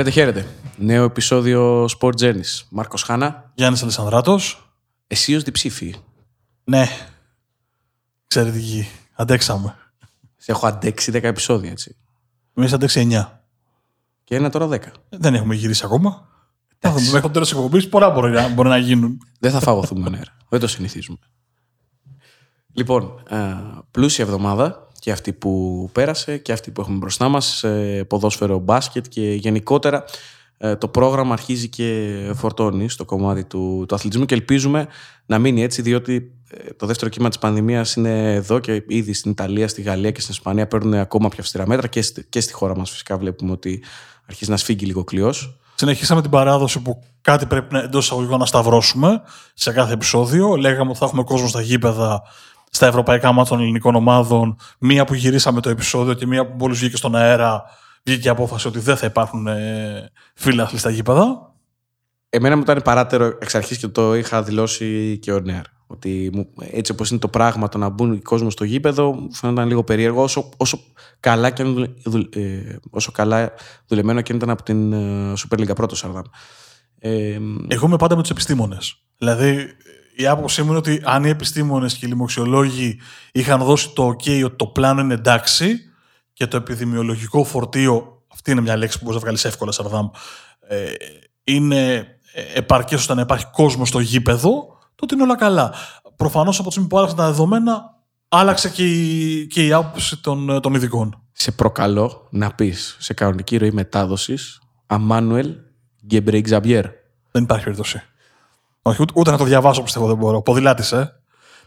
Χαίρετε, χαίρετε. Νέο επεισόδιο Sport Journeys. Μάρκος Χάνα. Γιάννης Αλεσανδράτο. Εσύ ως διψήφι. Ναι. Εξαιρετική. Αντέξαμε. Σε έχω αντέξει 10 επεισόδια, έτσι. Εμείς αντέξει 9. Και ένα τώρα 10. Δεν έχουμε γυρίσει ακόμα. Μέχρι το τέλο τη εκπομπή πολλά μπορεί να, μπορεί να γίνουν. Δεν θα φαγωθούμε νερά. Δεν το συνηθίζουμε. Λοιπόν, ε, πλούσια εβδομάδα και αυτή που πέρασε και αυτή που έχουμε μπροστά μας σε ποδόσφαιρο μπάσκετ και γενικότερα ε, το πρόγραμμα αρχίζει και φορτώνει στο κομμάτι του, του αθλητισμού και ελπίζουμε να μείνει έτσι διότι ε, το δεύτερο κύμα της πανδημίας είναι εδώ και ήδη στην Ιταλία, στη Γαλλία και στην Ισπανία παίρνουν ακόμα πιο αυστηρά μέτρα και στη, και στη χώρα μας φυσικά βλέπουμε ότι αρχίζει να σφίγγει λίγο κλειός. Συνεχίσαμε την παράδοση που κάτι πρέπει εντός εισαγωγικών να σταυρώσουμε σε κάθε επεισόδιο. Λέγαμε ότι θα έχουμε κόσμο στα γήπεδα στα ευρωπαϊκά μάτια των ελληνικών ομάδων, μία που γυρίσαμε το επεισόδιο και μία που μόλις βγήκε στον αέρα, βγήκε η απόφαση ότι δεν θα υπάρχουν ε, φίλαθλοι στα γήπεδα. Εμένα μου ήταν παράτερο εξ αρχής και το είχα δηλώσει και ο Νέαρ. Ότι έτσι όπως είναι το πράγμα το να μπουν οι κόσμοι στο γήπεδο, μου φαίνονταν λίγο περίεργο. Όσο, όσο, καλά, και δουλε, ε, όσο καλά δουλεμένο και ήταν από την ε, Super League πρώτος Σαρδάμ. Ε, Εγώ είμαι πάντα με τους επιστήμονες. Δηλαδή, η άποψή μου είναι ότι αν οι επιστήμονες και οι λοιμοξιολόγοι είχαν δώσει το OK ότι το πλάνο είναι εντάξει και το επιδημιολογικό φορτίο, αυτή είναι μια λέξη που μπορείς να βγάλεις εύκολα, Σαρδάμ, ε, είναι ε, επαρκές ώστε να υπάρχει κόσμος στο γήπεδο, τότε είναι όλα καλά. Προφανώς από τη στιγμή που άλλαξαν τα δεδομένα, άλλαξε και η, και η άποψη των, των ειδικών. Σε προκαλώ να πεις σε κανονική ροή μετάδοσης Αμάνουελ Γκέμπρεϊ Ξαμπιέρ. Δεν υπάρχει περίπτωση. Όχι, ούτε, ούτε να το διαβάσω πιστεύω δεν μπορώ. Ποδηλάτης, ε.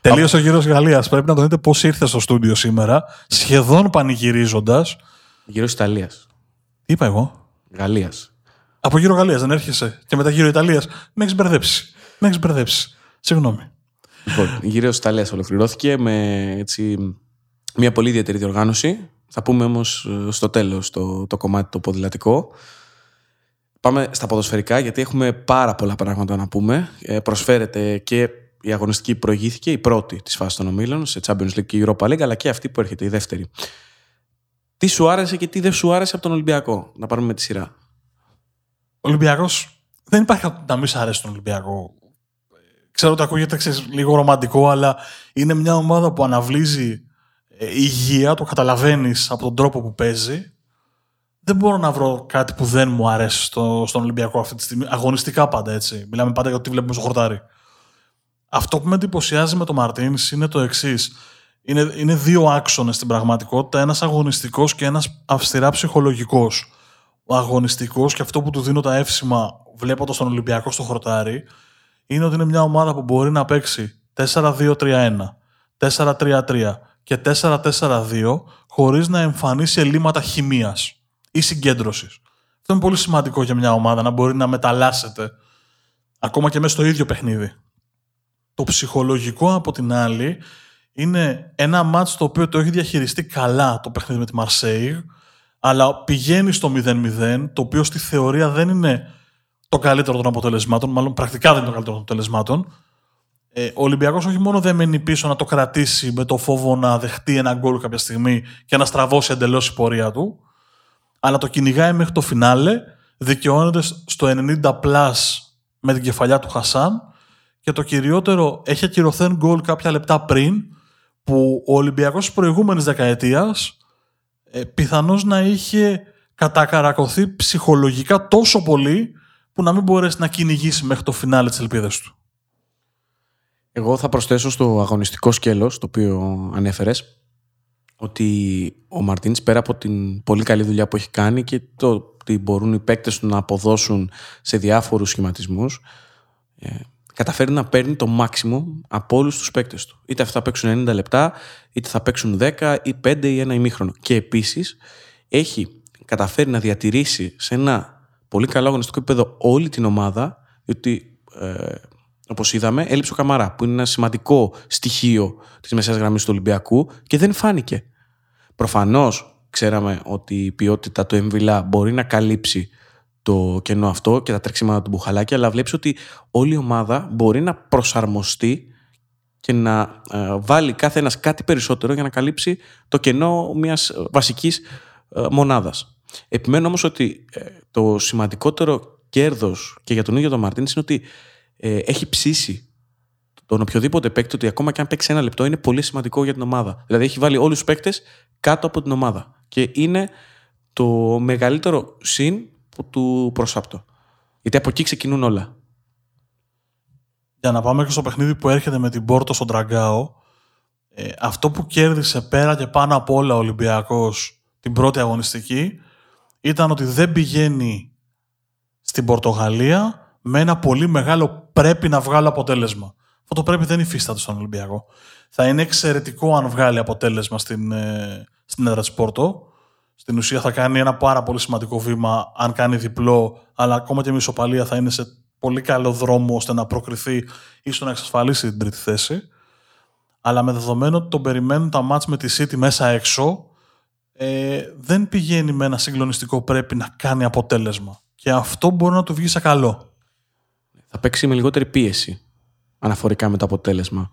Τελείωσε ο γύρος Γαλλίας. Πρέπει να τον δείτε πώς ήρθε στο στούντιο σήμερα, σχεδόν πανηγυρίζοντας. Γύρω Ιταλίας. Τι είπα εγώ; Γαλλίας. Από γύρω Γαλλίας δεν έρχεσαι. Και μετά γύρω Ιταλίας. Με έχεις μπερδέψει. Με έχεις μπερδέψει. Συγγνώμη. Λοιπόν, η γύρω Ιταλίας ολοκληρώθηκε με έτσι, μια πολύ ιδιαίτερη διοργάνωση. Θα πούμε όμως ε, στο τέλος το, το κομμάτι το ποδηλατικό. Πάμε στα ποδοσφαιρικά γιατί έχουμε πάρα πολλά πράγματα να πούμε. Ε, προσφέρεται και η αγωνιστική προηγήθηκε, η πρώτη της φάσης των ομίλων σε Champions League και Europa League, αλλά και αυτή που έρχεται, η δεύτερη. Τι σου άρεσε και τι δεν σου άρεσε από τον Ολυμπιακό, να πάρουμε με τη σειρά. Ο Ολυμπιακός δεν υπάρχει να μην σου αρέσει τον Ολυμπιακό. Ξέρω ότι ακούγεται ξέρεις, λίγο ρομαντικό, αλλά είναι μια ομάδα που αναβλύζει ε, υγεία, το καταλαβαίνεις από τον τρόπο που παίζει δεν μπορώ να βρω κάτι που δεν μου αρέσει στο, στον Ολυμπιακό αυτή τη στιγμή. Αγωνιστικά πάντα έτσι. Μιλάμε πάντα για το τι βλέπουμε στο χορτάρι. Αυτό που με εντυπωσιάζει με τον Μαρτίνς είναι το εξής. Είναι, είναι δύο άξονες στην πραγματικότητα. Ένας αγωνιστικός και ένας αυστηρά ψυχολογικός. Ο αγωνιστικός και αυτό που του δίνω τα εύσημα βλέποντας τον Ολυμπιακό στο χορτάρι είναι ότι είναι μια ομάδα που μπορεί να παίξει 4-2-3-1, 4-3-3 και 4-4-2 χωρίς να εμφανίσει ελλείμματα χημίας ή συγκέντρωσης. Αυτό είναι πολύ σημαντικό για μια ομάδα να μπορεί να μεταλλάσσεται ακόμα και μέσα στο ίδιο παιχνίδι. Το ψυχολογικό από την άλλη είναι ένα μάτς το οποίο το έχει διαχειριστεί καλά το παιχνίδι με τη Μαρσέη, αλλά πηγαίνει στο 0-0, το οποίο στη θεωρία δεν είναι το καλύτερο των αποτελεσμάτων, μάλλον πρακτικά δεν είναι το καλύτερο των αποτελεσμάτων. Ε, ο Ολυμπιακός όχι μόνο δεν μένει πίσω να το κρατήσει με το φόβο να δεχτεί ένα γκολ κάποια στιγμή και να στραβώσει εντελώς η πορεία του, αλλά το κυνηγάει μέχρι το φινάλε, δικαιώνεται στο 90 plus με την κεφαλιά του Χασάν και το κυριότερο έχει ακυρωθέν γκολ κάποια λεπτά πριν που ο Ολυμπιακός της προηγούμενης δεκαετίας ε, πιθανώς να είχε κατακαρακωθεί ψυχολογικά τόσο πολύ που να μην μπορέσει να κυνηγήσει μέχρι το φινάλε της ελπίδας του. Εγώ θα προσθέσω στο αγωνιστικό σκέλος, το οποίο ανέφερες, ότι ο Μαρτίνς πέρα από την πολύ καλή δουλειά που έχει κάνει και το ότι μπορούν οι παίκτες του να αποδώσουν σε διάφορους σχηματισμούς ε, καταφέρει να παίρνει το μάξιμο από όλους τους παίκτες του. Είτε αυτά θα παίξουν 90 λεπτά, είτε θα παίξουν 10 ή 5 ή ένα ημίχρονο. Και επίσης έχει καταφέρει να διατηρήσει σε ένα πολύ καλό αγωνιστικό επίπεδο όλη την ομάδα, διότι ε, όπως είδαμε έλειψε ο Καμαρά που είναι ένα σημαντικό στοιχείο της μεσαίας γραμμής του Ολυμπιακού και δεν φάνηκε. Προφανώς ξέραμε ότι η ποιότητα του Εμβιλά μπορεί να καλύψει το κενό αυτό και τα τρεξίματα του Μπουχαλάκη, αλλά βλέπεις ότι όλη η ομάδα μπορεί να προσαρμοστεί και να ε, βάλει κάθε κάτι περισσότερο για να καλύψει το κενό μιας βασικής ε, μονάδας. Επιμένω όμως ότι ε, το σημαντικότερο κέρδος και για τον ίδιο τον Μαρτίνη είναι ότι ε, έχει ψήσει τον οποιοδήποτε παίκτη ότι ακόμα και αν παίξει ένα λεπτό είναι πολύ σημαντικό για την ομάδα. Δηλαδή έχει βάλει όλους τους παίκτες κάτω από την ομάδα. Και είναι το μεγαλύτερο συν του προσάπτω. Γιατί από εκεί ξεκινούν όλα. Για να πάμε και στο παιχνίδι που έρχεται με την Πόρτο στον Τραγκάο, ε, αυτό που κέρδισε πέρα και πάνω από όλα ο Ολυμπιακός την πρώτη αγωνιστική ήταν ότι δεν πηγαίνει στην Πορτογαλία με ένα πολύ μεγάλο πρέπει να βγάλω αποτέλεσμα. Αυτό το πρέπει δεν υφίσταται στον Ολυμπιακό. Θα είναι εξαιρετικό αν βγάλει αποτέλεσμα στην, ε, στην έδρα της Πόρτο. Στην ουσία θα κάνει ένα πάρα πολύ σημαντικό βήμα αν κάνει διπλό, αλλά ακόμα και με ισοπαλία θα είναι σε πολύ καλό δρόμο ώστε να προκριθεί ή στο να εξασφαλίσει την τρίτη θέση. Αλλά με δεδομένο ότι τον περιμένουν τα μάτς με τη City μέσα έξω, ε, δεν πηγαίνει με ένα συγκλονιστικό πρέπει να κάνει αποτέλεσμα. Και αυτό μπορεί να του βγει σε καλό. Θα παίξει με λιγότερη πίεση αναφορικά με το αποτέλεσμα.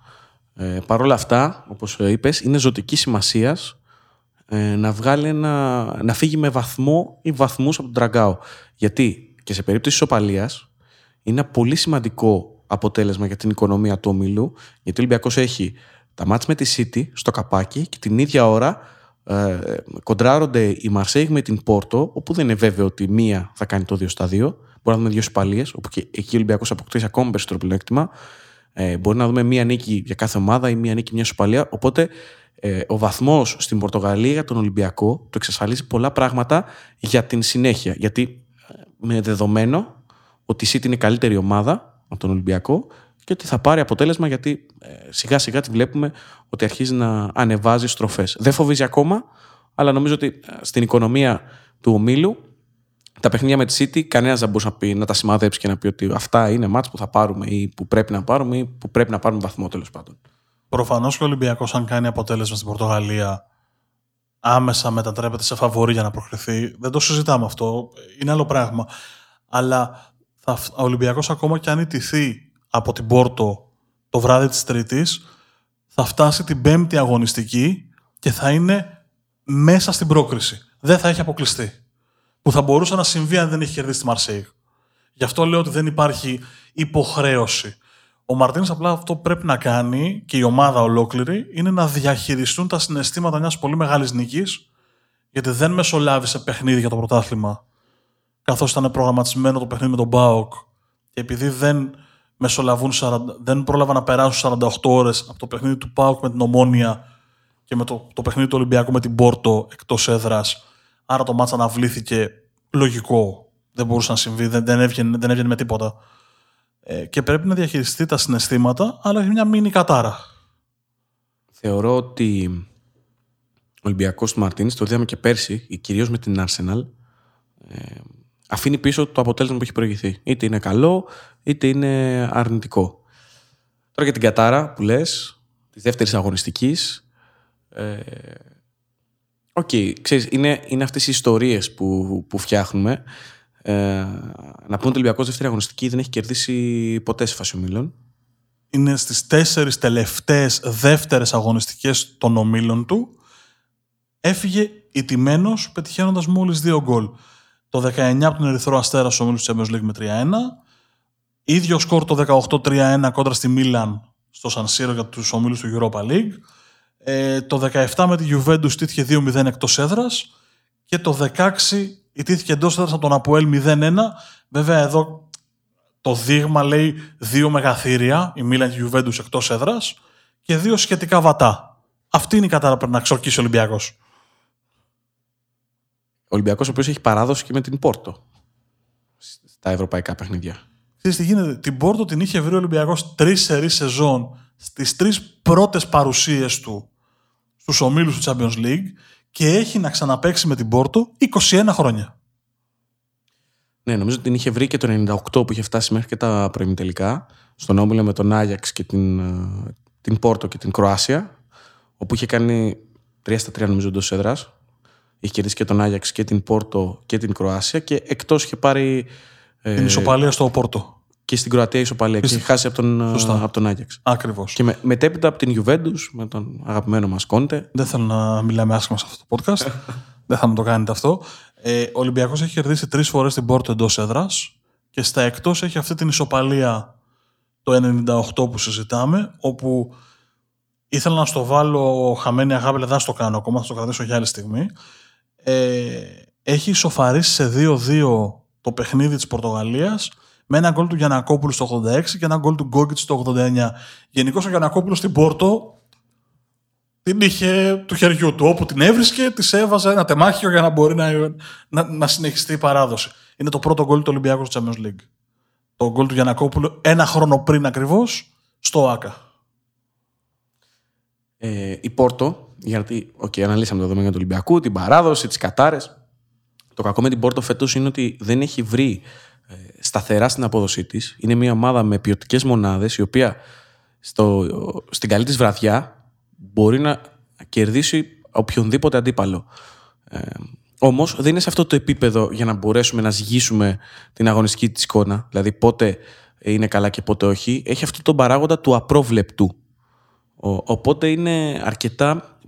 Ε, Παρ' όλα αυτά, όπως είπες, είναι ζωτική σημασίας ε, να, βγάλει ένα, να φύγει με βαθμό ή βαθμούς από τον Τραγκάο. Γιατί και σε περίπτωση ισοπαλίας είναι ένα πολύ σημαντικό αποτέλεσμα για την οικονομία του ομίλου, γιατί ο Ολυμπιακός έχει τα μάτς με τη City στο καπάκι και την ίδια ώρα ε, κοντράρονται η Μαρσέιγ με την Πόρτο, όπου δεν είναι βέβαιο ότι μία θα κάνει το 2 στα 2. Μπορεί να δούμε δύο σπαλίε, όπου και εκεί ο Ολυμπιακός αποκτήσει ακόμη περισσότερο πλεονέκτημα. Ε, μπορεί να δούμε μία νίκη για κάθε ομάδα ή μία νίκη μιας σπαλία. Οπότε ε, ο βαθμός στην Πορτογαλία για τον Ολυμπιακό το εξασφαλίζει πολλά πράγματα για την συνέχεια. Γιατί ε, με δεδομένο ότι η City είναι η καλύτερη ομάδα από τον Ολυμπιακό και ότι θα πάρει αποτέλεσμα γιατί ε, σιγά σιγά τη βλέπουμε ότι αρχίζει να ανεβάζει στροφές. Δεν φοβίζει ακόμα, αλλά νομίζω ότι ε, στην οικονομία του ομίλου τα παιχνίδια με τη City κανένας δεν μπορούσε να, πει, να τα σημαδέψει και να πει ότι αυτά είναι μάτς που θα πάρουμε ή που πρέπει να πάρουμε ή που πρέπει να πάρουμε βαθμό τέλος πάντων. Προφανώς και ο Ολυμπιακός, αν κάνει αποτέλεσμα στην Πορτογαλία, άμεσα μετατρέπεται σε φαβορή για να προκριθεί. Δεν το συζητάμε αυτό. Είναι άλλο πράγμα. Αλλά θα, ο Ολυμπιακός, ακόμα και αν ιτηθεί από την Πόρτο το βράδυ της Τρίτης, θα φτάσει την πέμπτη αγωνιστική και θα είναι μέσα στην πρόκριση. Δεν θα έχει αποκλειστεί. Που θα μπορούσε να συμβεί αν δεν έχει κερδίσει τη Μαρσέη. Γι' αυτό λέω ότι δεν υπάρχει υποχρέωση. Ο Μαρτίνη απλά αυτό πρέπει να κάνει και η ομάδα ολόκληρη είναι να διαχειριστούν τα συναισθήματα μιας πολύ μεγάλης νίκης, γιατί δεν μεσολάβησε παιχνίδι για το πρωτάθλημα, καθώς ήταν προγραμματισμένο το παιχνίδι με τον Μπάοκ, και επειδή δεν μεσολαβούν 40, δεν πρόλαβαν να περάσουν 48 ώρες από το παιχνίδι του ΠΑΟΚ με την Ομόνια και με το, το παιχνίδι του Ολυμπιακού με την Πόρτο εκτός έδρας. Άρα το μάτσα αναβλήθηκε λογικό. Δεν μπορούσε να συμβεί, δεν, δεν, έβγαινε, δεν έβγαινε με τίποτα. Ε, και πρέπει να διαχειριστεί τα συναισθήματα, αλλά έχει μια μήνυ κατάρα. Θεωρώ ότι ο Ολυμπιακός του Μαρτίνς, το είδαμε και πέρσι, κυρίως με την Arsenal, ε, αφήνει πίσω το αποτέλεσμα που έχει προηγηθεί. Είτε είναι καλό, είτε είναι αρνητικό. Τώρα για την κατάρα που λες, της δεύτερης αγωνιστικής. Ε, OK, okay, ξέρεις, είναι, είναι αυτές οι ιστορίες που, που φτιάχνουμε. Ε, να πούμε ότι ο Ολυμπιακός δεύτερη αγωνιστική δεν έχει κερδίσει ποτέ σε φάση ομίλων. Είναι στις τέσσερις τελευταίες δεύτερες αγωνιστικές των ομίλων του. Έφυγε ιτημένος, πετυχαίνοντας μόλις δύο γκολ. Το 19 από τον Ερυθρό Αστέρα στο ομίλους του Champions League με 3-1. Ίδιο σκορ το 18-3-1 κόντρα στη Μίλαν στο Σαν Σύρο για τους ομίλους του Europa League. Ε, το 17 με τη Juventus τήθηκε 2-0 εκτός έδρας. Και το 16 ιτήθηκε εντός έδρας από τον Αποέλ 0-1. Βέβαια εδώ το δείγμα λέει δύο μεγαθύρια, η Μίλαν και η Juventus εκτός έδρας και δύο σχετικά βατά. Αυτή είναι η κατάρα που πρέπει να ξορκίσει ο Ολυμπιακός. Ο Ολυμπιακός, ο οποίος έχει παράδοση και με την Πόρτο στα ευρωπαϊκά παιχνίδια. Ξέρεις τι γίνεται; Την Πόρτο την είχε βρει ο Ολυμπιακός τρεις σερής σεζόν στις τρεις πρώτες παρουσίες του στους ομίλους του Champions League και έχει να ξαναπέξει με την Πόρτο 21 χρόνια. Ναι, νομίζω ότι την είχε βρει και το 98 που είχε φτάσει μέχρι και τα προημιτελικά στον όμιλο με τον Άγιαξ και την, ε, την Πόρτο και την Κροάσια όπου είχε κάνει 3 στα 3 νομίζω εντός έδρας Είχε κερδίσει και τον Άγιαξ και την Πόρτο και την Κροάσια και εκτός είχε πάρει. Ε, την ισοπαλία στο Πόρτο. Και στην Κροατία ισοπαλία. Και είχε χάσει από τον, από τον Άγιαξ. Ακριβώς. Και με, μετέπειτα από την Juventus με τον αγαπημένο μας Κόντε. Δεν θέλω να μιλάμε άσχημα σε αυτό το podcast. Δεν θα μου το κάνετε αυτό. Ε, ο Ολυμπιακός έχει κερδίσει τρεις φορές την Πόρτο εντός έδρας και στα εκτός έχει αυτή την ισοπαλία το 98 που συζητάμε, όπου ήθελα να στο βάλω χαμένη αγάπη, αλλά δεν το κάνω ακόμα, θα το κρατήσω για άλλη στιγμή. Ε, έχει ισοφαρίσει σε 2-2 το παιχνίδι της Πορτογαλίας με ένα γκολ του Γιανακόπουλου στο 86 και ένα γκολ του Γκόγκιτς στο 89. Γενικώς ο Γιανακόπουλο στην Πόρτο την είχε του χεριού του. Όπου την έβρισκε, της έβαζε ένα τεμάχιο για να μπορεί να, να, να συνεχιστεί η παράδοση. Είναι το πρώτο γκολ του Ολυμπιακού στο Champions League. Το γκολ του Γιανακόπουλου ένα χρόνο πριν ακριβώς στο ΑΚΑ. Ε, η Πόρτο, γιατί okay, αναλύσαμε το δεδομένο του Ολυμπιακού, την παράδοση, τις κατάρες. Το κακό με την Πόρτο φέτος είναι ότι δεν έχει βρει ε, σταθερά στην απόδοσή της. Είναι μια ομάδα με ποιοτικές μονάδες, η οποία στο, στην καλή της βραδιά μπορεί να κερδίσει οποιονδήποτε αντίπαλο. Ε, Όμως δεν είναι σε αυτό το επίπεδο για να μπορέσουμε να σγίσουμε την αγωνιστική της εικόνα. Δηλαδή πότε είναι καλά και πότε όχι. Έχει αυτό τον παράγοντα του απρόβλεπτου. οπότε είναι αρκετά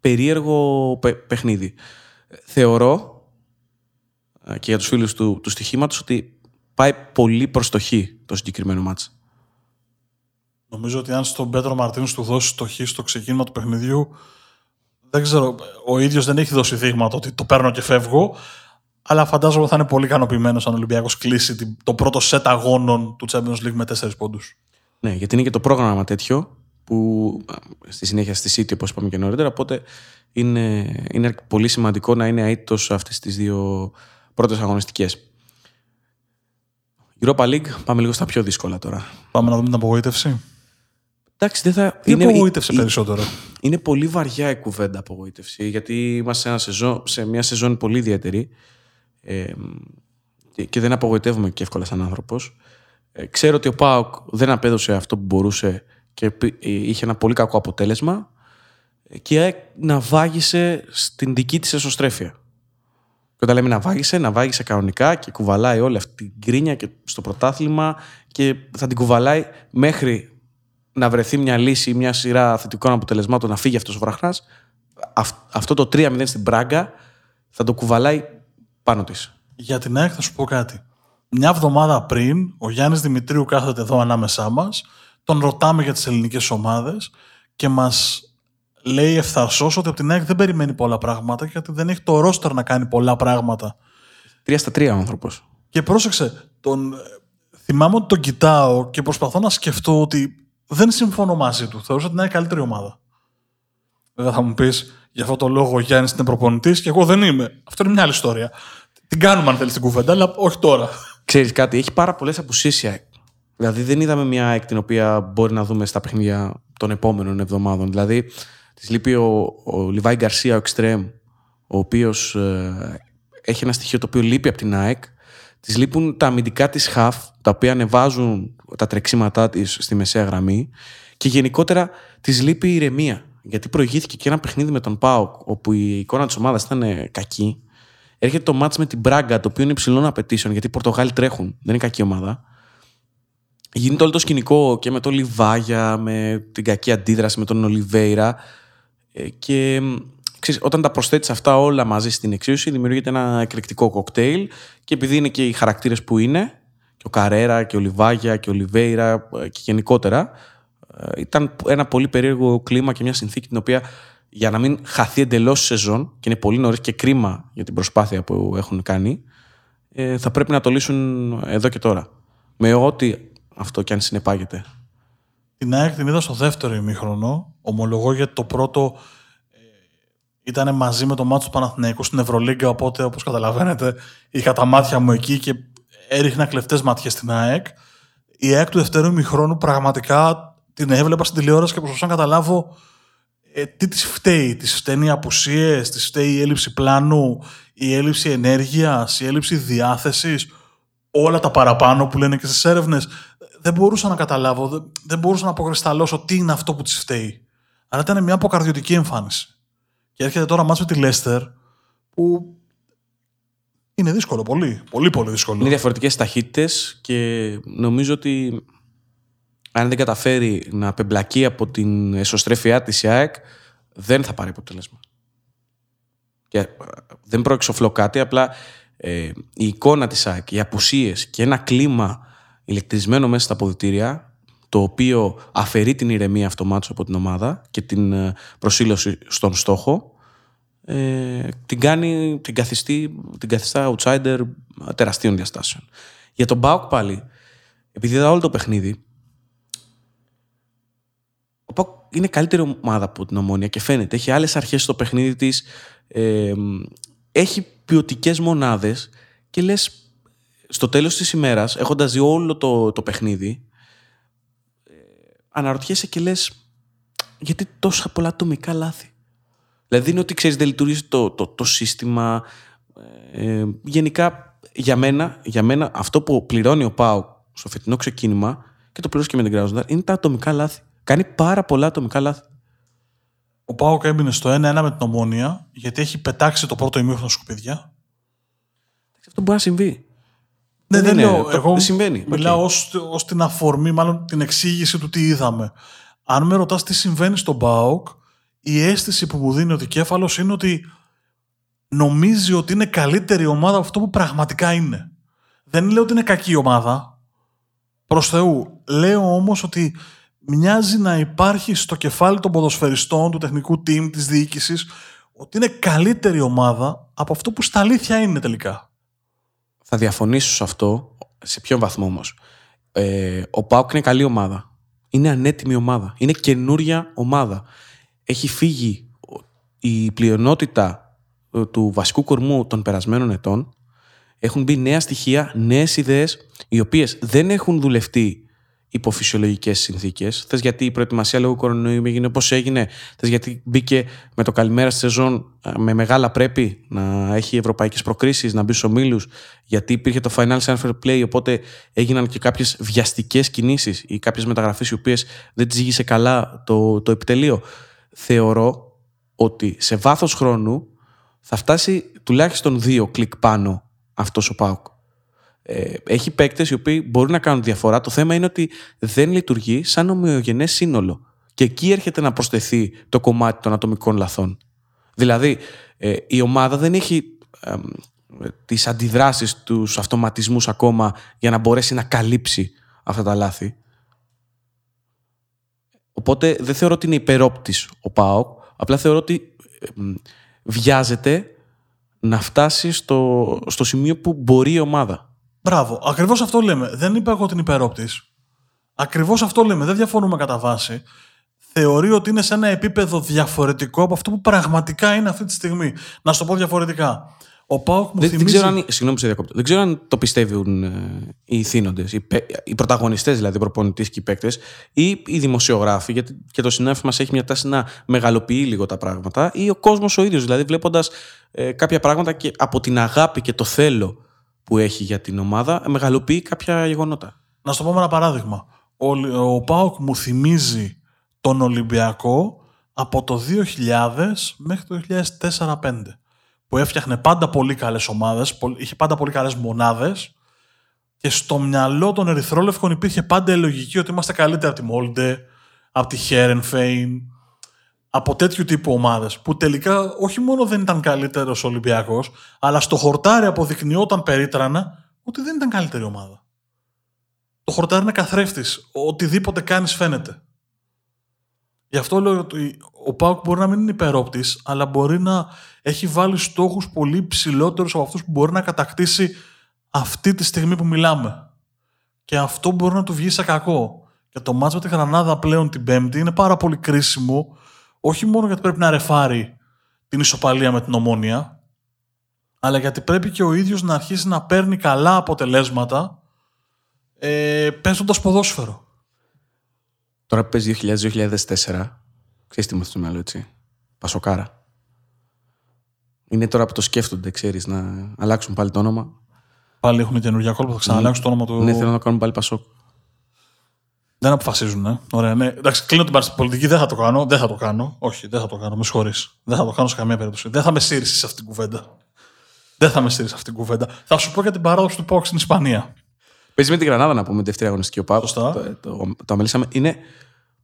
περίεργο παιχνίδι. Θεωρώ ε, και για τους φίλους του, του στοιχήματος ότι πάει πολύ προς το χ το συγκεκριμένο μάτς. Νομίζω ότι αν στον Πέτρο Μαρτίνους του δώσει το χ στο ξεκίνημα του παιχνιδιού, δεν ξέρω, ο ίδιος δεν έχει δώσει δείγματα ότι το παίρνω και φεύγω. Αλλά φαντάζομαι θα είναι πολύ ικανοποιημένος αν ο Ολυμπιακός κλείσει το πρώτο σετ αγώνων του Champions League με 4 πόντους. Ναι, γιατί είναι και το πρόγραμμα τέτοιο που στη συνέχεια στη City, όπως είπαμε και νωρίτερα. Οπότε είναι, είναι πολύ σημαντικό να είναι αίτητος αυτές τις δύο πρώτες αγωνιστικές. Europa League, πάμε λίγο στα πιο δύσκολα τώρα. Πάμε να δούμε την απογοήτευση. Εντάξει, δεν θα. Τι είναι, απογοήτευσε περισσότερο; Είναι πολύ βαριά η κουβέντα απογοήτευση, γιατί είμαστε σε, σεζόν, σε μια σεζόν πολύ ιδιαίτερη ε, και δεν απογοητεύουμε και εύκολα σαν άνθρωπος. Ε, ξέρω ότι ο Πάοκ δεν απέδωσε αυτό που μπορούσε και ε, είχε ένα πολύ κακό αποτέλεσμα και να βάγισε στην δική της εσωστρέφεια. Και όταν λέμε να βάγισε, να βάγισε κανονικά και κουβαλάει όλη αυτή την κρίνια και στο πρωτάθλημα και θα την κουβαλάει μέχρι να βρεθεί μια λύση, μια σειρά θετικών αποτελεσμάτων να φύγει αυτός ο βραχνάς, αυτό το 3-0 στην Πράγκα θα το κουβαλάει πάνω της. Για την ΑΕΚ θα σου πω κάτι. Μια εβδομάδα πριν, ο Γιάννης Δημητρίου κάθεται εδώ ανάμεσά μας, τον ρωτάμε για τις ελληνικές ομάδες και μας λέει ευθαρσός ότι από την ΑΕΚ δεν περιμένει πολλά πράγματα γιατί δεν έχει το ρόστερ να κάνει πολλά πράγματα. Τρία στα τρία ο άνθρωπος. Και πρόσεξε, τον... θυμάμαι ότι τον κοιτάω και προσπαθώ να σκεφτώ ότι δεν συμφωνώ μαζί του. Θεωρούσα ότι είναι η καλύτερη ομάδα. Βέβαια θα μου πεις, για αυτό το λόγο ο Γιάννης είναι προπονητής και εγώ δεν είμαι. Αυτό είναι μια άλλη ιστορία. Την κάνουμε αν θέλεις την κουβέντα, αλλά όχι τώρα. Ξέρεις κάτι, έχει πάρα πολλές απουσίες Δηλαδή δεν είδαμε μια ΑΕΚ την οποία μπορεί να δούμε στα παιχνίδια των επόμενων εβδομάδων. Δηλαδή της λείπει ο, ο Λιβάη Γκαρσία, ο Εξτρέμ, ο οποίος ε, έχει ένα στοιχείο το οποίο λείπει από την ΑΕΚ. Της λείπουν τα αμυντικά της χαφ, τα οποία ανεβάζουν τα τρεξίματά της στη μεσαία γραμμή και γενικότερα της λείπει η ηρεμία. Γιατί προηγήθηκε και ένα παιχνίδι με τον Πάοκ, όπου η εικόνα της ομάδας ήταν κακή. Έρχεται το μάτς με την Μπράγκα, το οποίο είναι υψηλών απαιτήσεων, γιατί οι Πορτογάλοι τρέχουν, δεν είναι κακή ομάδα. Γίνεται όλο το σκηνικό και με τον Λιβάγια, με την κακή αντίδραση με τον Ολιβέηρα. Ε, και ξέρεις, όταν τα προσθέτεις αυτά όλα μαζί στην εξίσωση, δημιουργείται ένα εκρηκτικό κοκτέιλ. Και επειδή είναι και οι χαρακτήρες που είναι, και ο Καρέρα και ο Λιβάγια και ο Λιβέιρα και γενικότερα. Ε, ήταν ένα πολύ περίεργο κλίμα και μια συνθήκη την οποία για να μην χαθεί εντελώς η σεζόν και είναι πολύ νωρίς και κρίμα για την προσπάθεια που έχουν κάνει, ε, θα πρέπει να το λύσουν εδώ και τώρα. Με ό,τι αυτό και αν συνεπάγεται. Την ΑΕΚ την είδα στο δεύτερο ημίχρονο. Ομολογώ γιατί το πρώτο ε, ήταν μαζί με το μάτσο του Παναθηναϊκού στην Ευρωλίγκα. Οπότε, όπως καταλαβαίνετε, είχα τα μάτια μου εκεί και έριχνα κλεφτές ματιέ στην ΑΕΚ. Η ΑΕΚ του δευτέρου ημιχρόνου πραγματικά την έβλεπα στην τηλεόραση και προσπαθούσα να καταλάβω ε, τι της φταίει. Της φταίνει οι απουσίες, της φταίει η έλλειψη πλάνου, η έλλειψη ενέργειας, η έλλειψη διάθεσης. Όλα τα παραπάνω που λένε και στις έρευνες. Δεν μπορούσα να καταλάβω, δεν, δεν μπορούσα να αποκρισταλώσω τι είναι αυτό που της φταίει. Αλλά ήταν μια αποκαρδιωτική εμφάνιση. Και έρχεται τώρα μάτς με τη Λέστερ, που είναι δύσκολο, πολύ. Πολύ, πολύ δύσκολο. Είναι διαφορετικές ταχύτητες και νομίζω ότι αν δεν καταφέρει να απεμπλακεί από την εσωστρέφειά της ΑΕΚ, δεν θα πάρει αποτέλεσμα. Και ε, δεν προεξοφλώ κάτι, απλά ε, η εικόνα της ΑΕΚ, οι απουσίες και ένα κλίμα ηλεκτρισμένο μέσα στα αποδητήρια, το οποίο αφαιρεί την ηρεμία αυτομάτως από την ομάδα και την ε, προσήλωση στον στόχο, ε, την κάνει, την, καθιστεί, την καθιστά outsider τεραστίων διαστάσεων. Για τον Μπάουκ πάλι, επειδή είδα όλο το παιχνίδι, ο Πάουκ είναι καλύτερη ομάδα από την Ομόνια και φαίνεται. Έχει άλλες αρχές στο παιχνίδι της. Ε, έχει ποιοτικές μονάδες και λες στο τέλος της ημέρας, έχοντας δει όλο το, το παιχνίδι, ε, αναρωτιέσαι και λες γιατί τόσα πολλά ατομικά λάθη. Δηλαδή είναι ότι ξέρεις, δεν λειτουργεί το, το, το σύστημα. Ε, γενικά, για μένα, για μένα, αυτό που πληρώνει ο Πάου στο φετινό ξεκίνημα και το πληρώσει και με την Κράζοντα είναι τα ατομικά λάθη. Κάνει πάρα πολλά ατομικά λάθη. Ο Πάοκ έμεινε στο 1-1 με την ομόνια γιατί έχει πετάξει το πρώτο ημίχρονο σκουπίδια. Αυτό μπορεί να συμβεί. Ναι, δεν, είναι, λέω. το- Εγώ συμβαίνει. μιλάω ως, ως την αφορμή, μάλλον την εξήγηση του τι είδαμε. Αν με ρωτάς τι συμβαίνει στον Πάοκ, η αίσθηση που μου δίνει ο δικέφαλος είναι ότι νομίζει ότι είναι καλύτερη ομάδα από αυτό που πραγματικά είναι. Δεν λέω ότι είναι κακή ομάδα. Προς Θεού. Λέω όμως ότι μοιάζει να υπάρχει στο κεφάλι των ποδοσφαιριστών, του τεχνικού team, της διοίκησης, ότι είναι καλύτερη ομάδα από αυτό που στα αλήθεια είναι τελικά. Θα διαφωνήσω σε αυτό. Σε ποιον βαθμό όμως. Ε, ο Πάουκ είναι καλή ομάδα. Είναι ανέτοιμη ομάδα. Είναι καινούρια ομάδα. Έχει φύγει η πλειονότητα ε, του βασικού κορμού των περασμένων ετών. Έχουν μπει νέα στοιχεία, νέες ιδέες, οι οποίες δεν έχουν δουλευτεί υπό φυσιολογικέ συνθήκες. Θες γιατί η προετοιμασία λόγω κορονοϊού έγινε όπω έγινε; Θες γιατί μπήκε με το καλημέρα στη σεζόν ε, με μεγάλα πρέπει να έχει ευρωπαϊκές προκρίσεις, να μπει στους ομίλους. Γιατί υπήρχε το Final Fair Play, οπότε έγιναν και κάποιες βιαστικές κινήσεις ή κάποιες μεταγραφές οι οποίες δεν τις ζήγησε καλά το, το επιτελείο. Θεωρώ ότι σε βάθος χρόνου θα φτάσει τουλάχιστον δύο κλικ πάνω αυτός ο Πάουκ. Ε, έχει παίκτες οι οποίοι μπορούν να κάνουν διαφορά. Το θέμα είναι ότι δεν λειτουργεί σαν ομοιογενές σύνολο. Και εκεί έρχεται να προσθεθεί το κομμάτι των ατομικών λαθών. Δηλαδή, ε, η ομάδα δεν έχει ε, τις αντιδράσεις, τους αυτοματισμούς ακόμα για να μπορέσει να καλύψει αυτά τα λάθη. Οπότε δεν θεωρώ ότι είναι υπερόπτης ο ΠΑΟΚ, απλά θεωρώ ότι ε, μ, βιάζεται να φτάσει στο, στο σημείο που μπορεί η ομάδα. Μπράβο. Ακριβώς αυτό λέμε. Δεν είπα εγώ την υπερόπτης. Ακριβώς αυτό λέμε. Δεν διαφωνούμε κατά βάση. Θεωρεί ότι είναι σε ένα επίπεδο διαφορετικό από αυτό που πραγματικά είναι αυτή τη στιγμή. Να σου το πω διαφορετικά. Ο Πάοκ μου Δεν, δεν θυμίζει. ξέρω αν, συγγνώμη που σε διακόπτω. Δεν ξέρω αν το πιστεύουν ε, οι θύνοντες, οι, παί- οι πρωταγωνιστές δηλαδή, οι προπονητές και οι παίκτες, ή οι δημοσιογράφοι, γιατί και το συνάδελφο μας έχει μια τάση να μεγαλοποιεί λίγο τα πράγματα, ή ο κόσμος ο ίδιος, δηλαδή βλέποντας ε, κάποια πράγματα και από την αγάπη και το θέλω που έχει για την ομάδα, μεγαλοποιεί κάποια γεγονότα. Να σου το πω με ένα παράδειγμα. Ο, ο Πάοκ μου θυμίζει τον Ολυμπιακό από το 2000 μέχρι το 2004-2005 που έφτιαχνε πάντα πολύ καλές ομάδες, πολ- είχε πάντα πολύ καλές μονάδες και στο μυαλό των ερυθρόλευκων υπήρχε πάντα η λογική ότι είμαστε καλύτεροι από τη Μόλντε, από τη Χέρενφέιν, από τέτοιου τύπου ομάδες που τελικά όχι μόνο δεν ήταν καλύτερος ο Ολυμπιακός αλλά στο χορτάρι αποδεικνυόταν περίτρανα ότι δεν ήταν καλύτερη ομάδα. Το χορτάρι είναι καθρέφτης. Οτιδήποτε κάνεις φαίνεται. Γι' αυτό λέω ότι ο Πάουκ μπορεί να μην είναι υπερόπτης, αλλά μπορεί να έχει βάλει στόχους πολύ ψηλότερους από αυτούς που μπορεί να κατακτήσει αυτή τη στιγμή που μιλάμε. Και αυτό μπορεί να του βγει σε κακό. Και το μάτσο με τη Γρανάδα πλέον την Πέμπτη είναι πάρα πολύ κρίσιμο, όχι μόνο γιατί πρέπει να ρεφάρει την ισοπαλία με την ομόνια, αλλά γιατί πρέπει και ο ίδιος να αρχίσει να παίρνει καλά αποτελέσματα ε, παίζοντας ποδόσφαιρο. Τώρα που παίζει 2000-2004, ξέρεις τι μου στο μυαλό, έτσι. Πασοκάρα. Είναι τώρα που το σκέφτονται, ξέρεις, να αλλάξουν πάλι το όνομα. Πάλι έχουν καινούργια κόλπα, θα ξαναλλάξουν το όνομα του. Ναι, θέλω να κάνουν πάλι Πασόκ. Δεν αποφασίζουν, ε. Ωραία, ναι. Εντάξει, κλείνω την πολιτική, δεν θα το κάνω. Δεν θα το κάνω. Όχι, δεν θα το κάνω. Με συγχωρείς. Δεν θα το κάνω σε καμία περίπτωση. Δεν θα με στήριξεις σε αυτήν την κουβέντα. Δεν θα με στήριξεις σε αυτήν την κουβέντα. Θα σου πω για την παράδοση του Πόξ στην Ισπανία. Παίζει με την Γρανάδα να πούμε, δεύτερη αγωνιστική ο Πάου. Σωστά. Το, το, το αμελήσαμε. Είναι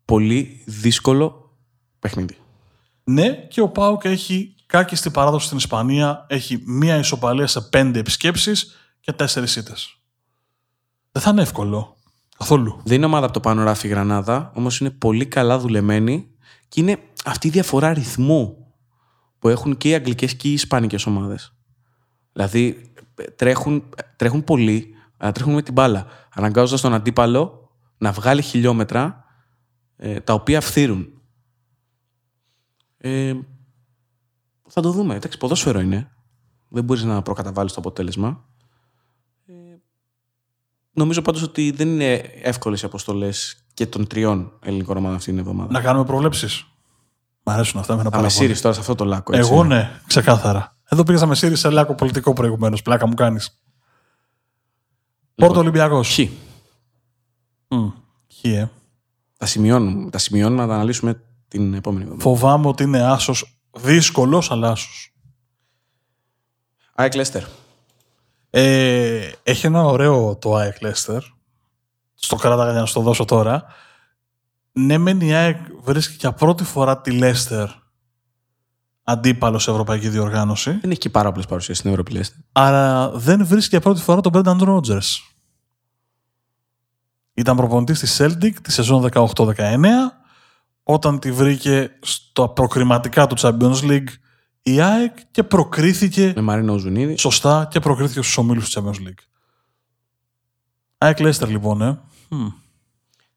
πολύ δύσκολο παιχνίδι. Ναι, και ο Πάουκ έχει Κάκιστη παράδοση στην Ισπανία έχει μία ισοπαλία σε πέντε επισκέψεις και τέσσερις ήττες. Δεν θα είναι εύκολο. Καθόλου. Δεν είναι ομάδα από το πάνω ράφι η Γρανάδα, όμως είναι πολύ καλά δουλεμένη και είναι αυτή η διαφορά ρυθμού που έχουν και οι αγγλικές και οι ισπανικές ομάδες. Δηλαδή τρέχουν, τρέχουν πολύ, αλλά τρέχουν με την μπάλα. Αναγκάζοντας τον αντίπαλο να βγάλει χιλιόμετρα ε, τα οποία φθύρουν. Ε, θα το δούμε. Εντάξει, ποδόσφαιρο είναι. Δεν μπορείς να προκαταβάλεις το αποτέλεσμα. Ε, νομίζω πάντως ότι δεν είναι εύκολες οι αποστολές και των τριών ελληνικών ομάδων αυτή την εβδομάδα. Να κάνουμε προβλέψεις. Μ' αρέσουν αυτά. Θα με σύρεις τώρα σε αυτό το λάκκο. Έτσι. Εγώ ναι, ξεκάθαρα. Εδώ πήγα με σύρει σε λάκκο πολιτικό προηγουμένως. Πλάκα μου κάνεις. Λοιπόν, Πόρτο Ολυμπιακός. Χ. Χ, ε. Τα σημειώνουμε, τα σημειώνουμε να τα αναλύσουμε την επόμενη εβδομάδα. Φοβάμαι ότι είναι άσος. Δύσκολος, αλλά άσος. ΑΕΚ Λέστερ. Ε, έχει ένα ωραίο το ΑΕΚ Λέστερ. Στο κράταγα για να στο δώσω τώρα. Ναι, μεν η ΑΕΚ βρίσκει για πρώτη φορά τη Λέστερ αντίπαλος σε ευρωπαϊκή διοργάνωση. Δεν έχει και πάρα πολλές παρουσίες στην Ευρώπη Λέστερ. Αλλά δεν βρίσκει για πρώτη φορά τον Μπρένταν Ρότζερ. Ήταν προπονητής της Celtic τη σεζόν 18-19 όταν τη βρήκε στα προκριματικά του Champions League η ΑΕΚ και προκρίθηκε. Με Μαρίνο Ζουνίδη. Σωστά και προκρίθηκε στους ομίλους του Champions League. ΑΕΚ Λέστερ λοιπόν, ε.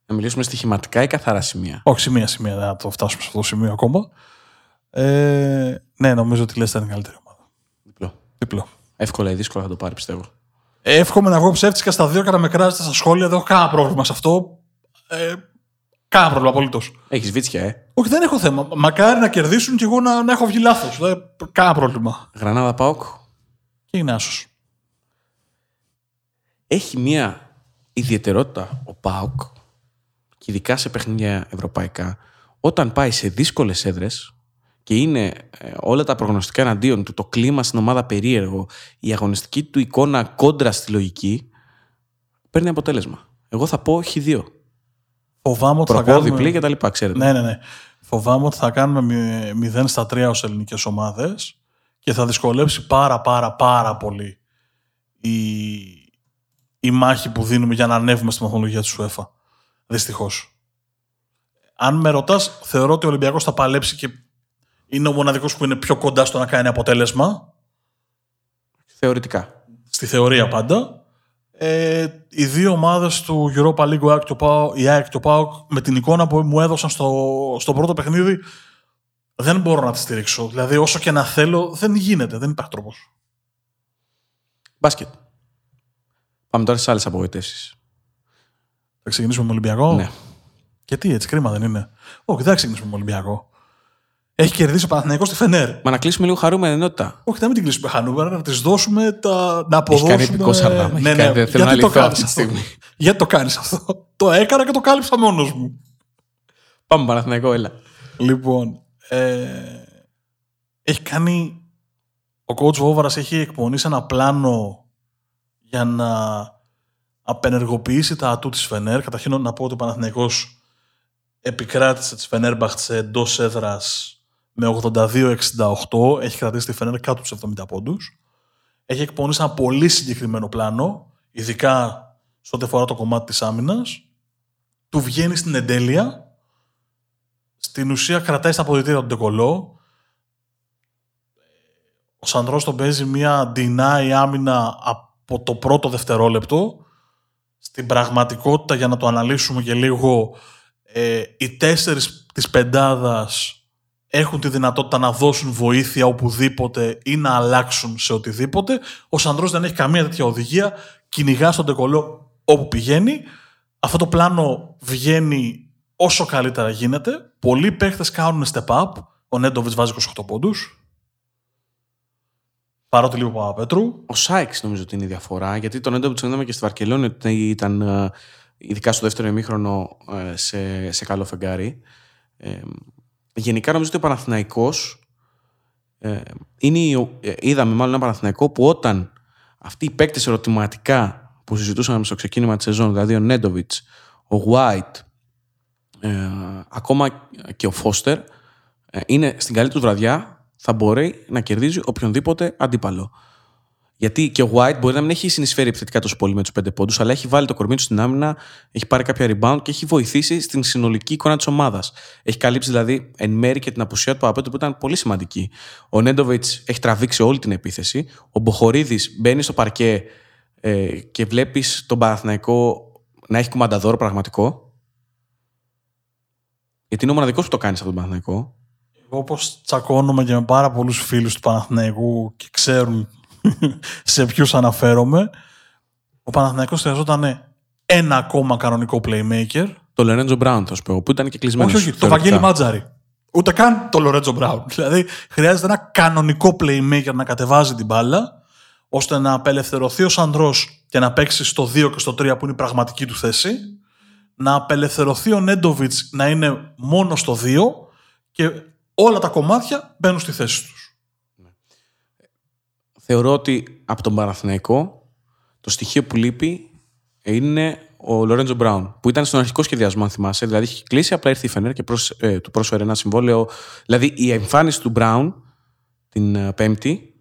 Να μιλήσουμε στοιχηματικά ή καθαρά σημεία. Όχι, σημεία, σημεία. Δεν θα το φτάσουμε σε αυτό το σημείο ακόμα. Ε, ναι, νομίζω ότι η Λέστερ είναι καλύτερη ομάδα. Διπλό. Διπλό. Εύκολα ή δύσκολα θα το πάρει, πιστεύω. Εύχομαι να βγω ψεύτικα στα δύο και να με κράζετε στα σχόλια. Δεν έχω κανένα πρόβλημα σε αυτό. Ε, κανένα πρόβλημα απολύτως. Έχεις βίτσια, ε. Όχι, δεν έχω θέμα. Μακάρι να κερδίσουν και εγώ να, να έχω βγει λάθος. Κανένα πρόβλημα. Γρανάδα Πάοκ. Και είναι άσο. Έχει μία ιδιαιτερότητα ο Πάοκ, και ειδικά σε παιχνίδια ευρωπαϊκά, όταν πάει σε δύσκολες έδρες και είναι ε, όλα τα προγνωστικά εναντίον του, το κλίμα στην ομάδα περίεργο, η αγωνιστική του εικόνα κόντρα στη λογική, παίρνει αποτέλεσμα. Εγώ θα πω όχι δύο. Φοβάμαι ότι θα Προπό, κάνουμε... διπλή και τα λοιπά, ξέρετε. Ναι, ναι, ναι. Φοβάμαι ότι θα κάνουμε 0 στα 3 ως ελληνικές ομάδες και θα δυσκολέψει πάρα πάρα πάρα πολύ η, η μάχη που δίνουμε για να ανέβουμε στη μαθολογία της UEFA. Δυστυχώς. Αν με ρωτάς, θεωρώ ότι ο Ολυμπιακός θα παλέψει και είναι ο μοναδικός που είναι πιο κοντά στο να κάνει αποτέλεσμα. Θεωρητικά. Στη θεωρία πάντα. Ε, οι δύο ομάδες του Europa League, ο ΑΕΚ και ο ΠΑΟ- η ΑΕΚ και ο ΠΑΟΚ, με την εικόνα που μου έδωσαν στο, στο πρώτο παιχνίδι, δεν μπορώ να τη στηρίξω. Δηλαδή, όσο και να θέλω, δεν γίνεται. Δεν υπάρχει τρόπος. Μπάσκετ. Πάμε τώρα στις άλλες απογοητεύσεις. Θα ξεκινήσουμε με Ολυμπιακό; Ναι. Και τι, έτσι κρίμα δεν είναι. Όχι, δεν θα ξεκινήσουμε με Ολυμπιακό. Έχει κερδίσει ο Παναθηναϊκός στη Φενέρ. Μα να κλείσουμε λίγο χαρούμενη ενότητα. Όχι, να μην την κλείσουμε χανούμερα, να της δώσουμε τα. να Έχει αποδώσουμε. κάνει επικό σαρδάμ. Έχει Ναι, κάνει- ναι. δεν θέλω να Γιατί το λυθώ κάνεις αυτή τη αυτό. στιγμή. Γιατί το κάνεις αυτό. Το έκανα και το κάλυψα μόνος μου. Πάμε Παναθηναϊκό, έλα. Λοιπόν, ε, έχει κάνει. Ο coach Βόβαρας έχει εκπονήσει ένα πλάνο για να απενεργοποιήσει τα ατού της Φενέρ. Καταρχήν να πω ότι ο Παναθηναϊκός επικράτησε της Φενέρμπαχτ σε εντός έδρας με 82-68. Έχει κρατήσει τη Φενέρ κάτω τους 70 πόντους. Έχει εκπονήσει ένα πολύ συγκεκριμένο πλάνο, ειδικά σε ό,τι αφορά το κομμάτι της άμυνας. Του βγαίνει στην εντέλεια στην ουσία κρατάει στα αποδητήρια τον Ντεκολό. Ο Σαντρός τον παίζει μια deny άμυνα από το πρώτο δευτερόλεπτο. Στην πραγματικότητα, για να το αναλύσουμε και λίγο, ε, οι τέσσερις της πεντάδας έχουν τη δυνατότητα να δώσουν βοήθεια οπουδήποτε ή να αλλάξουν σε οτιδήποτε. Ο Σαντρός δεν έχει καμία τέτοια οδηγία. Κυνηγά στον Ντεκολό όπου πηγαίνει. Αυτό το πλάνο βγαίνει όσο καλύτερα γίνεται. Πολλοί παίχτες κάνουν step up. Ο Νέντοβιτς βάζει 28 πόντους. Παρότι λίγο Παπαπέτρου. Ο Σάιξ νομίζω ότι είναι η διαφορά, γιατί τον έντοπο που είδαμε και στη Βαρκελόνη ότι ήταν ε, ειδικά στο δεύτερο ημίχρονο ε, σε, σε καλό φεγγάρι. Ε, γενικά νομίζω ότι ο Παναθηναϊκός ε, είναι, η- ε, είδαμε μάλλον ένα Παναθηναϊκό που όταν αυτοί οι παίκτες ερωτηματικά που συζητούσαμε στο ξεκίνημα της σεζόν, δηλαδή ο Νέντοβιτς, ο White, ε, ακόμα και ο Φώστερ, ε, είναι στην καλή του βραδιά, θα μπορεί να κερδίζει οποιονδήποτε αντίπαλο. Γιατί και ο White μπορεί να μην έχει συνεισφέρει επιθετικά τόσο πολύ με τους πέντε πόντους, αλλά έχει βάλει το κορμί του στην άμυνα, έχει πάρει κάποια rebound και έχει βοηθήσει στην συνολική εικόνα της ομάδας. Έχει καλύψει δηλαδή εν μέρη και την απουσία του Παπέτου που ήταν πολύ σημαντική. Ο Νέντοβιτς έχει τραβήξει όλη την επίθεση. Ο Μποχορίδης μπαίνει στο παρκέ ε, και βλέπεις τον Παναθηναϊκό να έχει κουμανταδόρο πραγματικό. Γιατί είναι ο μοναδικός που το κάνει σε αυτόν τον Παναθηναϊκό. Εγώ όπως τσακώνομαι και με πάρα πολλούς φίλους του Παναθηναϊκού και ξέρουν σε ποιους αναφέρομαι, ο Παναθηναϊκός χρειαζόταν ένα ακόμα κανονικό playmaker. Το Λορέντζο Μπράουν, θα σου πω, που ήταν και κλεισμένος. Όχι, όχι, το Βαγγέλη Μάτζαρη. Ούτε καν το Λορέντζο Μπράουν. Δηλαδή, χρειάζεται ένα κανονικό playmaker να κατεβάζει την μπάλα, ώστε να απελευθερωθεί ο Σαντρό και να παίξει στο 2 και στο 3 που είναι η πραγματική του θέση. Να απελευθερωθεί ο Νέντοβιτς να είναι μόνο στο 2 και όλα τα κομμάτια μπαίνουν στη θέση τους. Θεωρώ ότι από τον Παναθηναϊκό το στοιχείο που λείπει είναι ο Λορέντζο Μπράουν, που ήταν στον αρχικό σχεδιασμό, αν θυμάσαι. Δηλαδή είχε κλείσει, απλά ήρθε η Φενέρ και προς, ε, του πρόσφερε ένα συμβόλαιο. Δηλαδή η εμφάνιση του Μπράουν την ε, Πέμπτη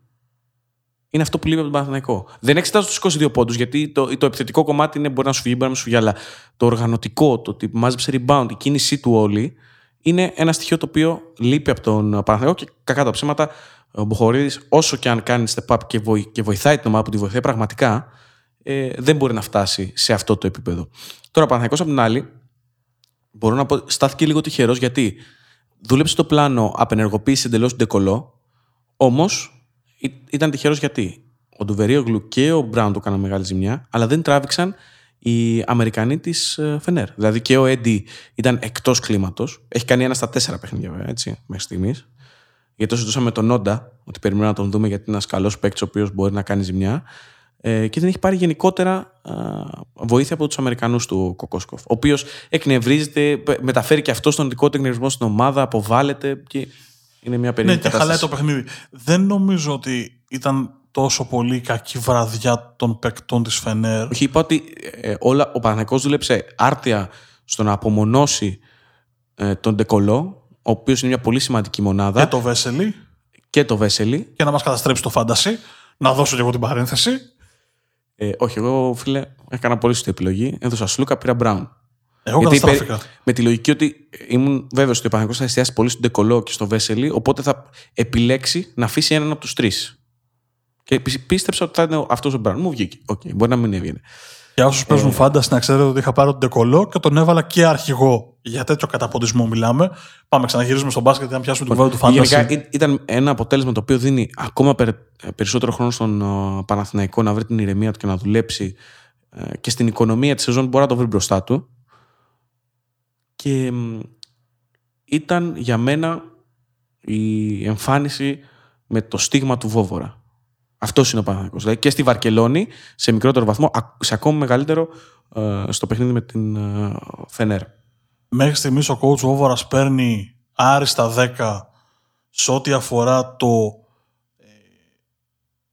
είναι αυτό που λείπει από τον Παναθηναϊκό. Δεν εξετάζω τους 22 πόντους, γιατί το, το επιθετικό κομμάτι είναι, μπορεί να σου φύγει, μπορεί να σου φύγει, αλλά το οργανωτικό, το ότι μάζεψε rebound, η κίνησή του όλη, είναι ένα στοιχείο το οποίο λείπει από τον Παναθηναϊκό και κακά τα ψέματα. Ο Μποχορίδη, όσο και αν κάνει step up και, βοη, και βοηθάει την ομάδα που τη βοηθάει πραγματικά, ε, δεν μπορεί να φτάσει σε αυτό το επίπεδο. Τώρα, ο Παναθηναϊκός από την άλλη, μπορώ να πω, στάθηκε λίγο τυχερός γιατί δούλεψε το πλάνο απενεργοποίηση εντελώς του ντεκολό, όμως ήταν τυχερός γιατί ο Ντουβερίογλου και ο Μπράουν το έκαναν μεγάλη ζημιά, αλλά δεν τράβηξαν οι Αμερικανοί της Φενέρ. Δηλαδή και ο Έντι ήταν εκτός κλίματος. Έχει κάνει ένα στα τέσσερα παιχνίδια, βέβαια, έτσι, μέχρι στιγμής. Γιατί το συζητούσαμε με τον Νόντα, ότι περιμένουμε να τον δούμε γιατί είναι ένας καλός παίκτης ο οποίος μπορεί να κάνει ζημιά. Ε, και δεν έχει πάρει γενικότερα α, βοήθεια από τους Αμερικανούς του Κοκόσκοφ. Ο οποίος εκνευρίζεται, μεταφέρει και αυτό τον δικό του εκνευρισμό στην ομάδα, αποβάλλεται και είναι μια περίεργη Ναι, και χαλάει το παιχνίδι. Δεν νομίζω ότι ήταν τόσο πολύ κακή βραδιά των παικτών της Φενέρ. Όχι, είπα ότι ε, όλα, ο Παναγικός δούλεψε άρτια στο να απομονώσει ε, τον Ντεκολό, ο οποίος είναι μια πολύ σημαντική μονάδα. Και το Βέσελη. Και το Βέσελη. Και να μας καταστρέψει το φάνταση. Να δώσω και εγώ την παρένθεση. Ε, όχι, εγώ φίλε, έκανα πολύ σωστή επιλογή. Έδωσα Σλούκα, πήρα Μπράουν. Εγώ καταστράφηκα. Με τη λογική ότι ήμουν βέβαιος ότι ο Παναγικό θα εστιάσει πολύ στον Ντεκολό και στο Βέσελη, οπότε θα επιλέξει να αφήσει έναν από τους τρεις. Και πίστεψα ότι θα είναι αυτός ο Μπράουν. Μου βγήκε. Okay, μπορεί να μην έβγαινε. Για όσους παίζουν ε... φάνταση, να ξέρετε ότι είχα πάρει τον Ντεκολό και τον έβαλα και αρχηγό. Για τέτοιο καταποντισμό μιλάμε. Πάμε, ξαναγυρίζουμε στο μπάσκετ να πιάσουμε την κουβέντα του φάνταση. Γενικά ήταν ένα αποτέλεσμα το οποίο δίνει ακόμα περισσότερο χρόνο στον Παναθηναϊκό να βρει την ηρεμία του και να δουλέψει ε, και στην οικονομία της σεζόν μπορεί να το βρει μπροστά του. Και ήταν για μένα η εμφάνιση με το στίγμα του Βόβορα. Αυτός είναι ο Παναθυνακό. Δηλαδή και στη Βαρκελόνη, σε μικρότερο βαθμό, σε ακόμα μεγαλύτερο ε, στο παιχνίδι με την ε, Φενέρ. Μέχρι στιγμής ο coach Βόβορα παίρνει άριστα 10 σε ό,τι αφορά το, ε,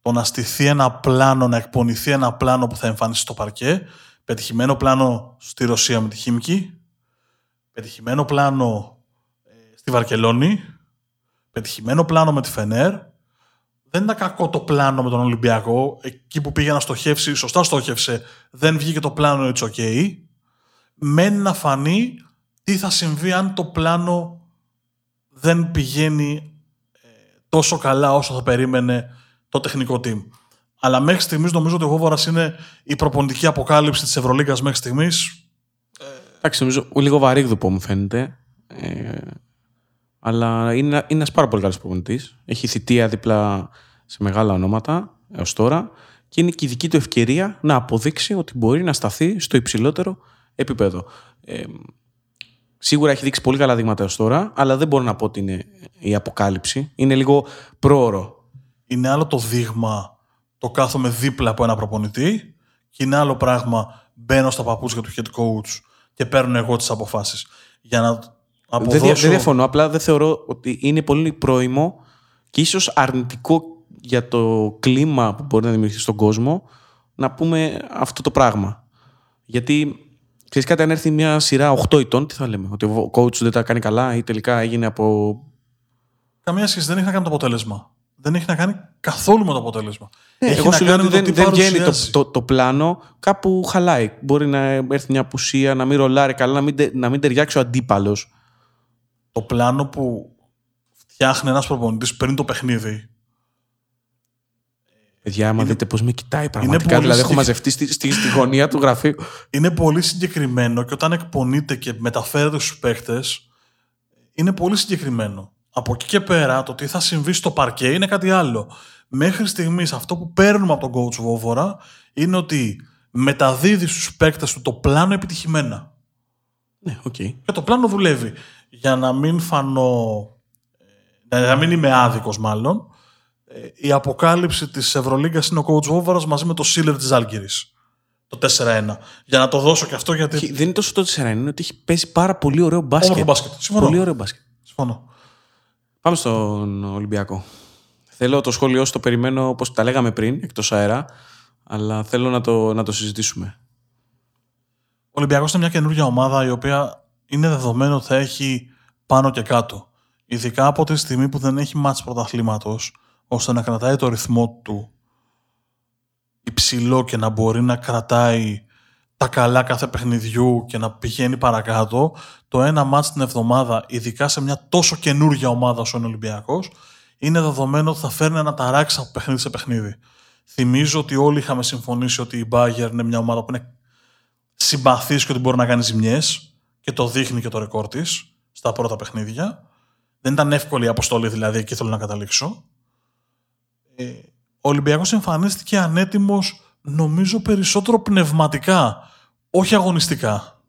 το να στηθεί ένα πλάνο, να εκπονηθεί ένα πλάνο που θα εμφανίσει στο παρκέ. Πετυχημένο πλάνο στη Ρωσία με τη Χίμικη. Πετυχημένο πλάνο στη Βαρκελόνη. Πετυχημένο πλάνο με τη Φενέρ δεν ήταν κακό το πλάνο με τον Ολυμπιακό. Εκεί που πήγε να στοχεύσει, σωστά στόχευσε. Δεν βγήκε το πλάνο, it's okay. Μένει να φανεί τι θα συμβεί αν το πλάνο δεν πηγαίνει ε, τόσο καλά όσο θα περίμενε το τεχνικό team. Αλλά μέχρι στιγμής νομίζω ότι ο Βόβορα είναι η προπονητική αποκάλυψη της Ευρωλίγκας μέχρι στιγμής. Εντάξει, νομίζω λίγο βαρύγδουπο μου φαίνεται. Ε, αλλά είναι, είναι ένας πάρα πολύ καλός προπονητής. Έχει θητεία δίπλα σε μεγάλα ονόματα έως τώρα και είναι και η δική του ευκαιρία να αποδείξει ότι μπορεί να σταθεί στο υψηλότερο επίπεδο. Ε, σίγουρα έχει δείξει πολύ καλά δείγματα έως τώρα, αλλά δεν μπορώ να πω ότι είναι η αποκάλυψη. Είναι λίγο πρόωρο. Είναι άλλο το δείγμα το κάθομαι δίπλα από ένα προπονητή και είναι άλλο πράγμα μπαίνω στα παπούτσια του head coach και παίρνω εγώ τις αποφάσεις. Για να αποδώσω... Δεν, δεν διαφωνώ, απλά δεν θεωρώ ότι είναι πολύ πρόημο και ίσως αρνητικό για το κλίμα που μπορεί να δημιουργηθεί στον κόσμο να πούμε αυτό το πράγμα. Γιατί ξέρεις κάτι, αν έρθει μια σειρά 8 ετών, τι θα λέμε, ότι ο coach δεν τα κάνει καλά ή τελικά έγινε από καμία σχέση. Δεν έχει να κάνει με το αποτέλεσμα. Δεν έχει να κάνει καθόλου με το αποτέλεσμα. Ναι, έχει εγώ να σου λέω κάνει ότι με το δεν, τι δεν βγαίνει το, παρουσιάζει. το, το πλάνο, κάπου χαλάει. Μπορεί να έρθει μια απουσία, να μην ρολάρει καλά, να μην, τε- να μην ταιριάξει ο αντίπαλος. Το πλάνο που φτιάχνει ένας προπονητής πριν το παιχνίδι. Παιδιά, άμα Είναι- δείτε πώς με κοιτάει πραγματικά. πολύ Δηλαδή, έχω συγκεκ- μαζευτεί στη, στη, στη γωνία του γραφείου. Είναι πολύ συγκεκριμένο και όταν εκπονείται και μεταφέρεται στους παίκτε, είναι πολύ συγκεκριμένο. Από εκεί και πέρα, το τι θα συμβεί στο παρκέ είναι κάτι άλλο. Μέχρι στιγμής, αυτό που παίρνουμε από τον coach Βόβορα είναι ότι μεταδίδει στους παίκτες του το πλάνο επιτυχημένα. ναι, οκ. Και το πλάνο δουλεύει. Για να μην φανώ. ε, να μην είμαι άδικος, μάλλον. Ε, Η αποκάλυψη της Ευρωλίγκας είναι ο coach Βόβορα μαζί με το Σίλερ της Ζάλγκιρις. Το 4-1. Για να το δώσω και αυτό γιατί. Έχει- Δεν είναι τόσο το 4 είναι ότι έχει παίζει πάρα πολύ ωραίο μπάσκετ. Όμορφο μπάσκετ. Συμφωνώ. Πολύ ωραίο μπάσκετ. Συμφωνώ. Πάμε στον Ολυμπιακό. Θέλω το σχόλιο σου, το περιμένω όπως τα λέγαμε πριν, εκτός αέρα, αλλά θέλω να το, να το συζητήσουμε. Ο Ολυμπιακός είναι μια καινούργια ομάδα η οποία είναι δεδομένο ότι θα έχει πάνω και κάτω. Ειδικά από τη στιγμή που δεν έχει μάτς πρωταθλήματος, ώστε να κρατάει το ρυθμό του υψηλό και να μπορεί να κρατάει τα καλά κάθε παιχνιδιού και να πηγαίνει παρακάτω, το ένα μάτς την εβδομάδα, ειδικά σε μια τόσο καινούργια ομάδα όσο είναι ο Ολυμπιακός, είναι δεδομένο ότι θα φέρνει ένα ταράξει από παιχνίδι σε παιχνίδι. Θυμίζω ότι όλοι είχαμε συμφωνήσει ότι η Bayern είναι μια ομάδα που είναι συμπαθής και ότι μπορεί να κάνει ζημιές και το δείχνει και το ρεκόρ της στα πρώτα παιχνίδια. Δεν ήταν εύκολη η αποστολή δηλαδή, εκεί θέλω να καταλήξω. Ε, ο Ολυμπιακός εμφανίστηκε ανέτοιμος νομίζω περισσότερο πνευματικά, όχι αγωνιστικά.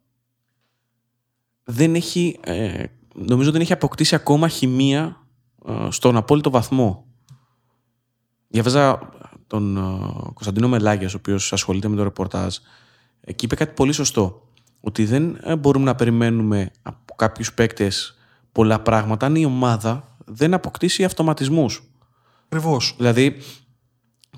Δεν έχει, ε, νομίζω δεν έχει αποκτήσει ακόμα χημεία ε, στον απόλυτο βαθμό. Διαβάζα τον ε, Κωνσταντίνο Μελάγιας, ο οποίος ασχολείται με το ρεπορτάζ, ε, και είπε κάτι πολύ σωστό. Ότι δεν ε, μπορούμε να περιμένουμε από κάποιους παίκτες πολλά πράγματα αν η ομάδα δεν αποκτήσει αυτοματισμούς. Ακριβώς. Δηλαδή,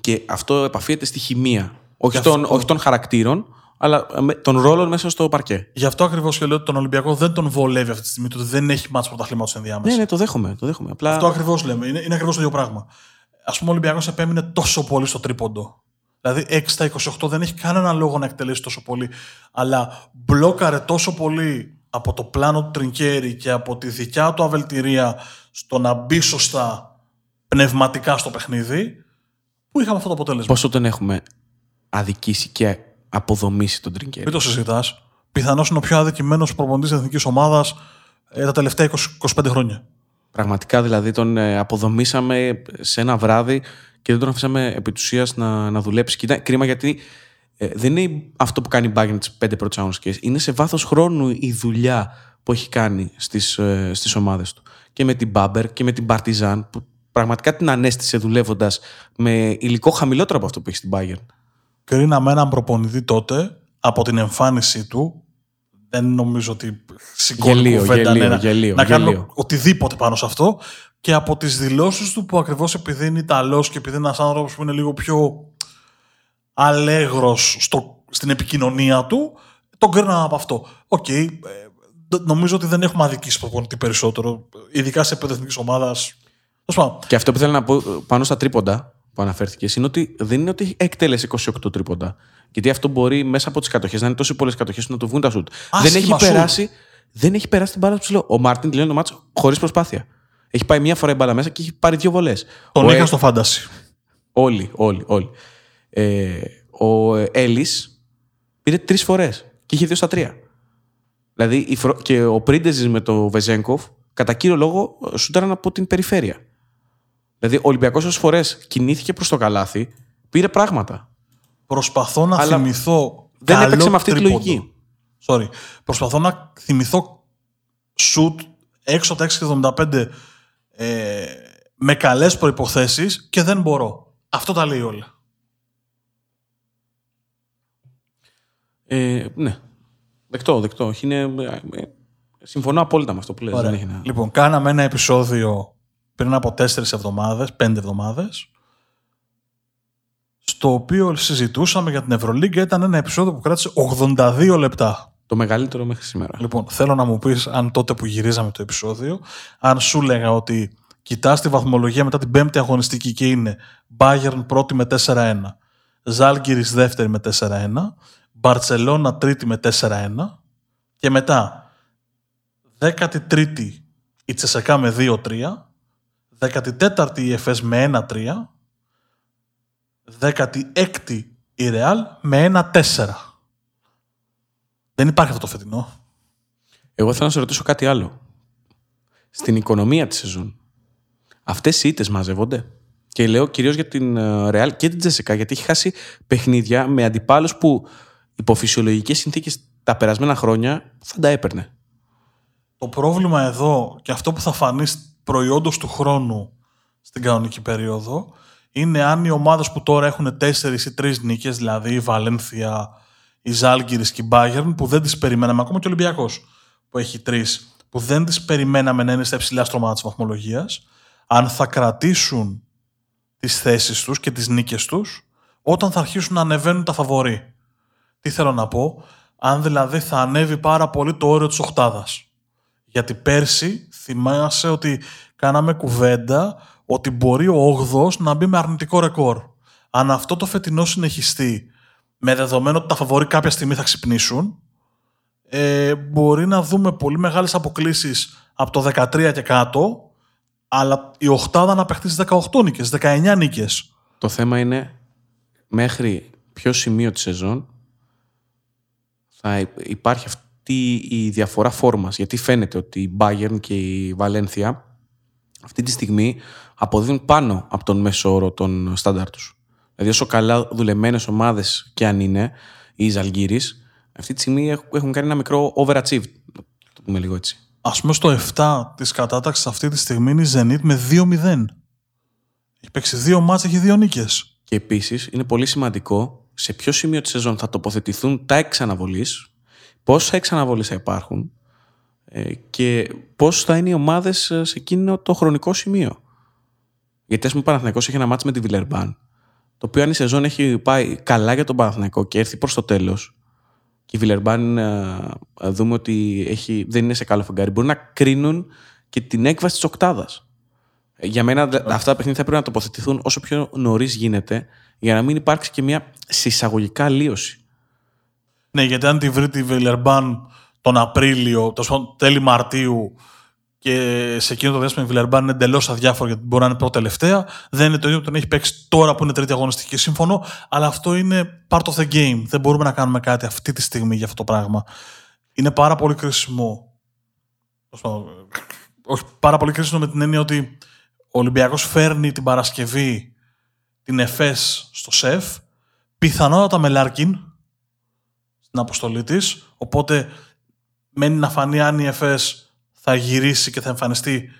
και αυτό επαφίεται στη χημεία. Όχι, Γι' αυτό- των, όχι των χαρακτήρων, αλλά ε, με- των ρόλων μέσα στο παρκέ. Γι' αυτό ακριβώς και λέω ότι τον Ολυμπιακό δεν τον βολεύει αυτή τη στιγμή το ότι δεν έχει μάτς πρωταθλήματος ενδιάμεσα. Ναι, ναι, το δέχομαι. Το δέχομαι. Απλά... Αυτό ακριβώς λέμε. Είναι, είναι ακριβώς το ίδιο πράγμα. Α πούμε, ο Ολυμπιακός επέμεινε τόσο πολύ στο τρίποντο. Δηλαδή, 6 στα 28 δεν έχει κανένα λόγο να εκτελέσει τόσο πολύ. Αλλά μπλόκαρε τόσο πολύ από το πλάνο του Τρινκέρι και από τη δικιά του αβελτηρία στο να μπει σωστά πνευματικά στο παιχνίδι, που είχαμε αυτό το αποτέλεσμα. Πόσο τον έχουμε αδικήσει και αποδομήσει τον Τριγκέρι. Μην το συζητάς. Πιθανώς είναι ο πιο αδικημένος προπονητής της εθνικής ομάδας τα τελευταία 20, 25 χρόνια. Πραγματικά δηλαδή τον ε, αποδομήσαμε σε ένα βράδυ και δεν τον αφήσαμε επί της ουσίας να, να δουλέψει. Και ήταν κρίμα γιατί ε, δεν είναι αυτό που κάνει η Bayern τις πέντε πρώτες αγωνιστικές. Είναι σε βάθος χρόνου η δουλειά που έχει κάνει στις, ε, στις ομάδες του. Και με την Μπάμπερ και με την Partizan που πραγματικά την ανέστησε δουλεύοντας με υλικό χαμηλότερο από αυτό που έχει στην Bayern. κρίναμε έναν προπονητή τότε από την εμφάνισή του. Δεν νομίζω ότι σηκώνει Γελίο, κουβέντα γελίο, ναι, να- γελίο, να κάνουμε γελίο. οτιδήποτε πάνω σε αυτό. Και από τις δηλώσεις του που ακριβώς επειδή είναι Ιταλός και επειδή είναι ένας άνθρωπος που είναι λίγο πιο αλέγρος στο, στην επικοινωνία του, τον κρίναμε από αυτό. Οκ, ε, δ- νομίζω ότι δεν έχουμε αδικήσει προπονητή περισσότερο, ειδικά σε επίπεδο εθνικής ομάδας. Τέλος πάντων, Και αυτό που θέλω να πω ε, πάνω στα τρίποντα που αναφέρθηκες είναι ότι δεν είναι ότι εκτέλεσε 28 τρίποντα. Γιατί αυτό μπορεί μέσα από τις κατοχές να είναι τόσο πολλές κατοχές που να του βγουν τα σουτ. Δεν έχει, Άσχημα σουτ. περάσει, δεν έχει περάσει την μπάλα στον ψηλό. Ο Μάρτιν τελειώνει το ματς χωρίς προσπάθεια. Έχει πάει μία φορά η μπάλα μέσα και έχει πάρει δύο βολές. τον ο, είχα Ε- στο fantasy. Όλοι, όλοι, όλοι. Ε, ο Έλλης πήρε τρεις φορές και είχε δύο στα τρία. Δηλαδή η φρο- και ο Πρίντεζης με το Βεζέγκοφ κατά κύριο λόγο σούταραν από την περιφέρεια. Δηλαδή ο Ολυμπιακός όσε φορές κινήθηκε προς το καλάθι, πήρε πράγματα. Προσπαθώ να Αλλά θυμηθώ. δεν καλό έπαιξε με αυτή τη τρίποντο. λογική. Sorry. Προσπαθώ να θυμηθώ σουτ έξω από τα 6,75 ε, με καλές προϋποθέσεις και δεν μπορώ. Αυτό τα λέει όλα. Ε, ναι. Δεκτό, δεκτό. Όχι, είναι, ε, ε, συμφωνώ απόλυτα με αυτό που λες. Δεν έχει να... Λοιπόν, κάναμε ένα επεισόδιο πριν από τέσσερις εβδομάδες, πέντε εβδομάδες, στο οποίο συζητούσαμε για την Ευρωλίγκα. Ήταν ένα επεισόδιο που κράτησε 82 λεπτά. Το μεγαλύτερο μέχρι σήμερα. Λοιπόν, θέλω να μου πεις αν τότε που γυρίζαμε το επεισόδιο, αν σου λέγα ότι Κοιτάς τη βαθμολογία μετά την πέμπτη αγωνιστική και είναι Bayern πρώτη με 4-1, Ζάλγκυρης δεύτερη με 4-1, Μπαρτσελώνα τρίτη με 4-1 και μετά 13η η Τσεσεκά με 2-3, 14η η Εφές με 1-3, 16η η Ρεάλ με 1-4. Δεν υπάρχει αυτό το φετινό. Εγώ θέλω να σε ρωτήσω κάτι άλλο. Στην οικονομία της σεζόν, αυτές οι ήττες μαζεύονται; Και λέω κυρίως για την Ρεάλ και την Τζεσικά, γιατί έχει χάσει παιχνίδια με αντιπάλους που υπό φυσιολογικές συνθήκες τα περασμένα χρόνια θα τα έπαιρνε. Το πρόβλημα εδώ και αυτό που θα φανεί προϊόντος του χρόνου στην κανονική περίοδο είναι αν οι ομάδες που τώρα έχουν τέσσερις ή τρεις νίκες, δηλαδή η Βαλένθια, η Ζάλγκυρης και η Bayern, που δεν τις περιμέναμε, ακόμα και ο Ολυμπιακός που έχει τρεις, που δεν τις περιμέναμε να είναι στα υψηλά στρώματα της βαθμολογίας, αν θα κρατήσουν τις θέσεις τους και τις νίκες τους όταν θα αρχίσουν να ανεβαίνουν τα φαβορή. Τι θέλω να πω, αν δηλαδή θα ανέβει πάρα πολύ το όριο της οχτάδα. Γιατί πέρσι θυμάσαι ότι κάναμε κουβέντα ότι μπορεί ο 8 να μπει με αρνητικό ρεκόρ. Αν αυτό το φετινό συνεχιστεί με δεδομένο ότι τα φαβορή κάποια στιγμή θα ξυπνήσουν, ε, μπορεί να δούμε πολύ μεγάλες αποκλήσεις από το 13 και κάτω, αλλά η οχτάδα να παιχτεί στις 18 νίκες, 19 νίκες. Το θέμα είναι μέχρι ποιο σημείο της σεζόν θα υπάρχει αυτή η διαφορά φόρμας. Γιατί φαίνεται ότι η Bayern και η Valencia αυτή τη στιγμή αποδίδουν πάνω από τον μέσο όρο των στάνταρ τους. Δηλαδή όσο καλά δουλεμένες ομάδες και αν είναι, οι Ζαλγκύρης, αυτή τη στιγμή έχουν κάνει ένα μικρό overachieved, το πούμε λίγο έτσι. Ας πούμε στο 7 της κατάταξης αυτή τη στιγμή είναι η Zenit με 2-0. Έχει παίξει δύο μάτς, έχει δύο νίκες. Και επίσης είναι πολύ σημαντικό σε ποιο σημείο της σεζόν θα τοποθετηθούν τα εξαναβολής, πόσα εξαναβολής θα υπάρχουν ε, και πώς θα είναι οι ομάδες σε εκείνο το χρονικό σημείο. Γιατί ας πούμε ο Παναθηναϊκός έχει ένα μάτς με τη Βιλερμπάν, το οποίο αν η σεζόν έχει πάει καλά για τον Παναθηναϊκό και έρθει προς το τέλος, και η Βιλερμπάν δούμε ότι έχει, δεν είναι σε καλό φεγγάρι, μπορεί να κρίνουν και την έκβαση της οκτάδας. Ε, για μένα αυτά τα παιχνίδια θα πρέπει να τοποθετηθούν όσο πιο νωρίς γίνεται, για να μην υπάρξει και μια συσσαγωγικά αλλίωση. Ναι, γιατί αν τη βρει τη Βιλερμπάν τον Απρίλιο, το τέλη Μαρτίου, και σε εκείνο το διάστημα η Βιλερμπάν είναι εντελώς αδιάφορο γιατί μπορεί να είναι πρώτη τελευταία. Δεν είναι το ίδιο που τον έχει παίξει τώρα που είναι τρίτη αγωνιστική. Σύμφωνο, αλλά αυτό είναι part of the game. Δεν μπορούμε να κάνουμε κάτι αυτή τη στιγμή για αυτό το πράγμα. Είναι πάρα πολύ κρίσιμο. Όχι, πάρα πολύ κρίσιμο με την έννοια ότι ο Ολυμπιακός φέρνει την Παρασκευή την ΕΦΕΣ στο ΣΕΦ, πιθανότατα με Λάρκιν στην αποστολή της. Οπότε μένει να φανεί αν η ΕΦΕΣ θα γυρίσει και θα εμφανιστεί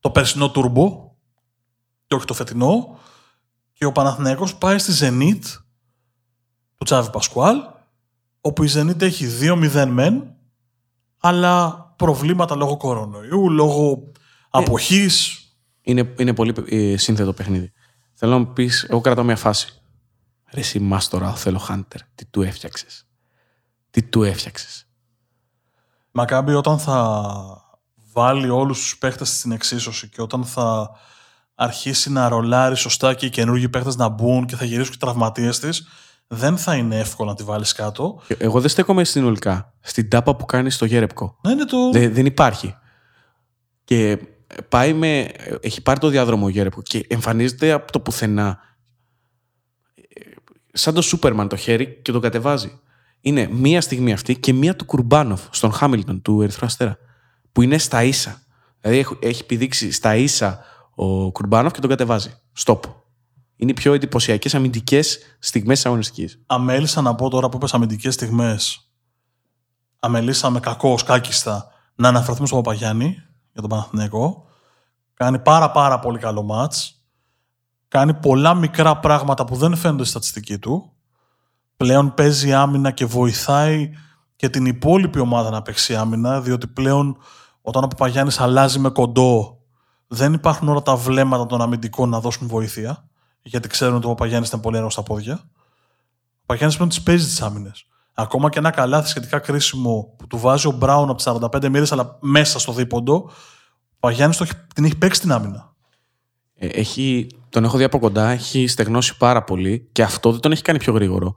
το περσινό τουρμπο και όχι το φετινό και ο Παναθηναϊκός πάει στη Zenit του Τσάβη Πασκουάλ όπου η Zenit έχει 2-0 μεν αλλά προβλήματα λόγω κορονοϊού, λόγω ε, αποχής. Είναι, είναι πολύ ε, σύνθετο παιχνίδι. Θέλω να μου πεις, εγώ κρατάω μια φάση. Ρε εσύ μάστορα, θέλω Χάντερ. Τι του έφτιαξες; Τι του έφτιαξες; Μακάμπι όταν θα βάλει όλους τους παίχτες στην εξίσωση και όταν θα αρχίσει να ρολάρει σωστά και οι καινούργιοι παίχτες να μπουν και θα γυρίσουν και τραυματίες της, δεν θα είναι εύκολο να τη βάλεις κάτω. Εγώ δεν στέκομαι συνολικά στην τάπα που κάνει στο Γέρεπκο. Ναι, το... δεν, δεν υπάρχει. Και πάει με, έχει πάρει το διάδρομο ο Γέρεπκο και εμφανίζεται από το πουθενά σαν το Σούπερμαν το χέρι και το κατεβάζει. Είναι μία στιγμή αυτή και μία του Κουρμπάνοφ στον Χάμιλτον του Ερυθρού Αστέρα που είναι στα ίσα. Δηλαδή έχει επιδείξει στα ίσα ο Κουρμπάνοφ και τον κατεβάζει. Στοπ. Είναι οι πιο εντυπωσιακές αμυντικές στιγμές της αγωνιστικής. Αμέλησα να πω τώρα που είπες αμυντικές στιγμές. Αμελήσαμε κακό, κάκιστα, να αναφερθούμε στον Παπαγιάννη για τον Παναθηναϊκό. Κάνει πάρα πάρα πολύ καλό μάτς. Κάνει πολλά μικρά πράγματα που δεν φαίνονται στη στατιστική του. Πλέον παίζει άμυνα και βοηθάει και την υπόλοιπη ομάδα να παίξει άμυνα, διότι πλέον όταν ο Παπαγιάννης αλλάζει με κοντό, δεν υπάρχουν όλα τα βλέμματα των αμυντικών να δώσουν βοήθεια, γιατί ξέρουν ότι ο Παπαγιάννης ήταν πολύ έργο στα πόδια. Ο Παπαγιάννης πλέον τι παίζει τις άμυνες. Ακόμα και ένα καλάθι σχετικά κρίσιμο που του βάζει ο Μπράουν από τις 45 μοίρες, αλλά μέσα στο δίποντο, ο Παπαγιάννης την έχει παίξει την άμυνα. Ε, έχει, τον έχω δει από κοντά, έχει στεγνώσει πάρα πολύ και αυτό δεν τον έχει κάνει πιο γρήγορο.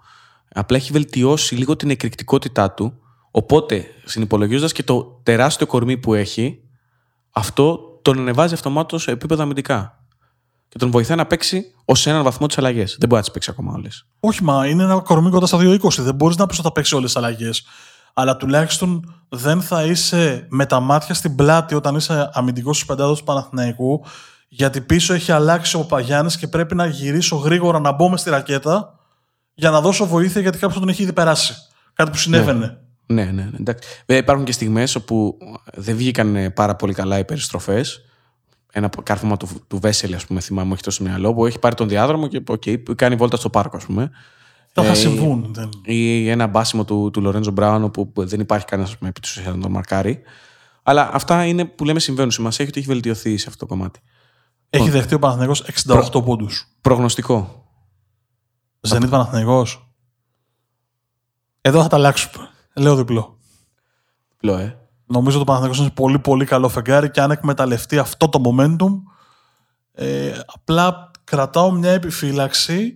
Απλά έχει βελτιώσει λίγο την εκρηκτικότητά του. Οπότε, συνυπολογίζοντας και το τεράστιο κορμί που έχει, αυτό τον ανεβάζει αυτομάτως σε επίπεδο αμυντικά. Και τον βοηθάει να παίξει ως έναν βαθμό τις αλλαγές. Δεν μπορεί να τις παίξει ακόμα όλες. Όχι, μα είναι ένα κορμί κοντά στα 2-20. Δεν μπορείς να πεις ότι θα παίξει όλες τις αλλαγές. Αλλά τουλάχιστον δεν θα είσαι με τα μάτια στην πλάτη όταν είσαι αμυντικός του πεντάδο του Παναθηναϊκού. Γιατί πίσω έχει αλλάξει ο Παγιάννης και πρέπει να γυρίσω γρήγορα να μπω μες στη ρακέτα για να δώσω βοήθεια γιατί κάποιος τον έχει ήδη περάσει. Κάτι που συνέβαινε. Ναι, ναι, ναι. Εντάξει. Βέβαια, υπάρχουν και στιγμές όπου δεν βγήκαν πάρα πολύ καλά οι περιστροφές. Ένα κάρφωμα του, του Βέσελη, ας πούμε, θυμάμαι, έχει τόσο μυαλό, που έχει πάρει τον διάδρομο και okay, κάνει βόλτα στο πάρκο, ας πούμε. Θα ε, συμβούν. Δεν... Ή ένα μπάσιμο του, του Λορέντζο Μπράουν, όπου δεν υπάρχει κανένας επί τους να τον μαρκάρει. Αλλά αυτά είναι που λέμε συμβαίνουν. Σημασία έχει ότι έχει βελτιωθεί σε αυτό το κομμάτι. Έχει δεχτεί ο Παναθηναϊκός 68 Προ... πόντους. Προγνωστικό. Ζενίτ Παναθηναϊκός. Εδώ θα τα αλλάξουμε. Λέω διπλό. Διπλό, ε. Νομίζω ότι ο Παναθηναϊκός είναι πολύ πολύ καλό φεγγάρι και αν εκμεταλλευτεί αυτό το momentum ε, απλά κρατάω μια επιφύλαξη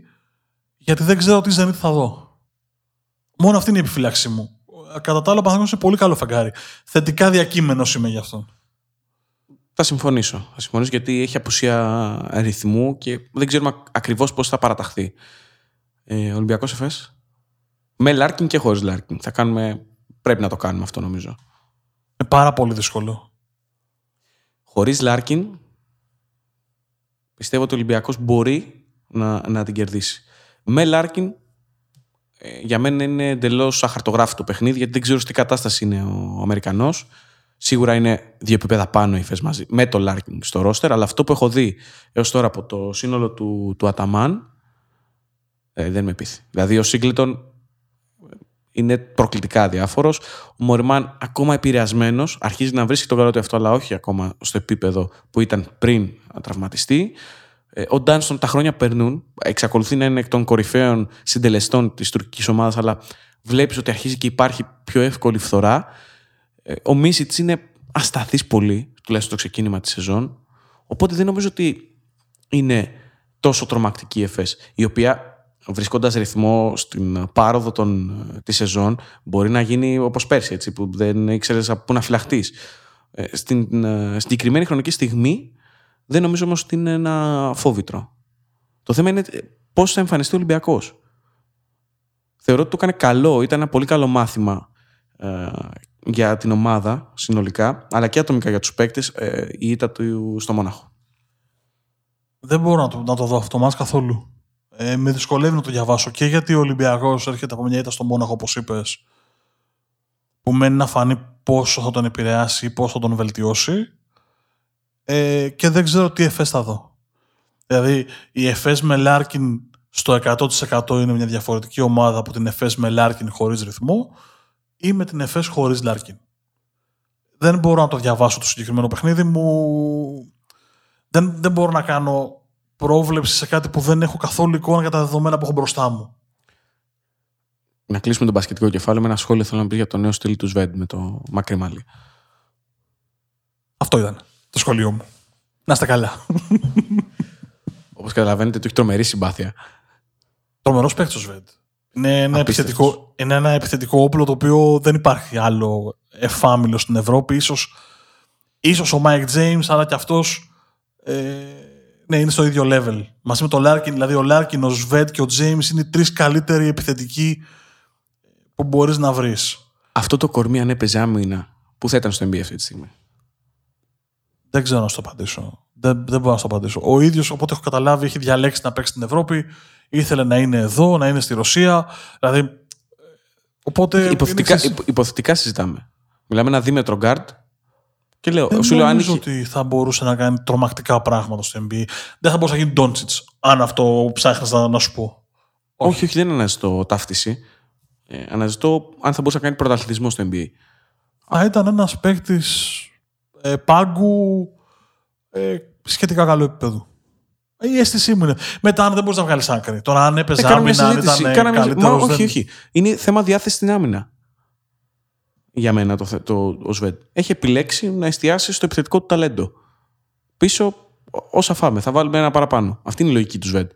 γιατί δεν ξέρω τι Zenit θα δω. Μόνο αυτή είναι η επιφύλαξή μου. Κατά τα άλλα, ο Παναθηναϊκός είναι πολύ καλό φεγγάρι. Θετικά διακείμενος είμαι γι' αυτό. Θα συμφωνήσω. Θα συμφωνήσω γιατί έχει απουσία ρυθμού και δεν ξέρουμε ακριβώς πώς θα παραταχθεί. Ε, Ολυμπιακός Εφές. Με Λάρκιν και χωρίς Λάρκιν. Θα κάνουμε... Πρέπει να το κάνουμε αυτό νομίζω. Είναι πάρα πολύ δύσκολο. Χωρίς Λάρκιν, πιστεύω ότι ο Ολυμπιακός μπορεί να, να την κερδίσει. Με Λάρκιν, ε, για μένα είναι εντελώς αχαρτογράφητο παιχνίδι, γιατί δεν ξέρω τι κατάσταση είναι ο, ο Αμερικανός. Σίγουρα είναι δύο επίπεδα πάνω η Εφές μαζί με το Λάρκιν στο ρόστερ, αλλά αυτό που έχω δει έως τώρα από το σύνολο του, του Αταμάν ε, δεν με πείθει. Δηλαδή ο Σίγκλετον είναι προκλητικά διάφορο. Ο Μοριμάν ακόμα επηρεασμένος, αρχίζει να βρίσκει το καλό του αυτό, αλλά όχι ακόμα στο επίπεδο που ήταν πριν να τραυματιστεί. Ε, ο Ντάνστον τα χρόνια περνούν, εξακολουθεί να είναι εκ των κορυφαίων συντελεστών της τουρκικής ομάδας, αλλά βλέπεις ότι αρχίζει και υπάρχει πιο εύκολη φθορά. Ε, ο Μίσιτς είναι ασταθής πολύ, τουλάχιστον το ξεκίνημα της σεζόν. Οπότε δεν νομίζω ότι είναι τόσο τρομακτική η ΕΦΕΣ, η οποία βρισκώντα ρυθμό στην πάροδο των, της σεζόν, μπορεί να γίνει όπως πέρσι, έτσι, που δεν ήξερες από πού να φυλαχτείς. Ε, στην ε, συγκεκριμένη χρονική στιγμή, δεν νομίζω όμως ότι είναι ένα φόβητρο. Το θέμα είναι πώς θα εμφανιστεί ο Ολυμπιακός. Θεωρώ ότι το έκανε καλό, ήταν ένα πολύ καλό μάθημα ε, για την ομάδα συνολικά, αλλά και ατομικά για τους παίκτες ε, η ήττα του στο Μόναχο. Δεν μπορώ να το, να το δω αυτό το ματς καθόλου. Ε, με δυσκολεύει να το διαβάσω και γιατί ο Ολυμπιακός έρχεται από μια ήττα στο Μόναχο, όπως είπες, που μένει να φανεί πόσο θα τον επηρεάσει ή πόσο θα τον βελτιώσει. Ε, και δεν ξέρω τι Εφές θα δω. Δηλαδή, η Εφές με Λάρκιν στο 100% είναι μια διαφορετική ομάδα από την Εφές με Λάρκιν χωρίς ρυθμό ή με την εφές χωρίς Λάρκιν. Δεν μπορώ να το διαβάσω το συγκεκριμένο παιχνίδι μου. Δεν, δεν μπορώ να κάνω πρόβλεψη σε κάτι που δεν έχω καθόλου εικόνα για τα δεδομένα που έχω μπροστά μου. Να κλείσουμε τον πασχετικό κεφάλαιο με ένα σχόλιο θέλω να πει για το νέο στυλ του Σβέντ με το μακρύ μαλλί. Αυτό ήταν το σχόλιο μου. Να είστε καλά. Όπως καταλαβαίνετε, του έχει τρομερή συμπάθεια. Τρομερός παίκτης ο Σβεντ. Είναι ένα, επιθετικό, είναι ένα επιθετικό όπλο το οποίο δεν υπάρχει άλλο εφάμιλλο στην Ευρώπη. Ίσως, ίσως ο Μάικ James, αλλά και αυτός ε, ναι, είναι στο ίδιο level. Μαζί με τον Λάρκιν, δηλαδή ο Λάρκιν, ο Σβεντ και ο Τζέιμς είναι οι τρεις καλύτεροι επιθετικοί που μπορείς να βρεις. Αυτό το κορμί, αν έπαιζε άμυνα, πού θα ήταν στο NBA αυτή τη στιγμή; Δεν ξέρω να σου το απαντήσω. Δεν, δεν μπορώ να σου το απαντήσω. Ο ίδιος, απ' ό,τι έχω καταλάβει, έχει διαλέξει να παίξει στην Ευρώπη. Ήθελε να είναι εδώ, να είναι στη Ρωσία. Δηλαδή. Οπότε. Υποθετικά, υποθετικά συζητάμε. Μιλάμε ένα δίμετρο γκαρντ και λέω, δεν σου λέω, νομίζω ότι θα μπορούσε να κάνει τρομακτικά πράγματα στο NBA. Δεν θα μπορούσε να γίνει Ντόντσιτς, αν αυτό ψάχνει να, να σου πω. Όχι, όχι, δεν αναζητώ ταύτιση. Ε, αναζητώ αν θα μπορούσε να κάνει πρωταθλητισμό στο NBA. Α, ήταν ένας παίκτης ε, πάγκου ε, σχετικά καλό επίπεδο. Η αίσθησή μου είναι. Μετά, αν δεν μπορείς να βγάλεις άκρη. Τώρα, αν έπαιζε άμυνα, αν ήταν. Καλύτερος, όχι, όχι. Είναι θέμα διάθεση στην άμυνα για μένα το, το, ο Σβέντ. Έχει επιλέξει να εστιάσει στο επιθετικό του ταλέντο. Πίσω όσα φάμε. Θα βάλουμε ένα παραπάνω. Αυτή είναι η λογική του Σβέντ.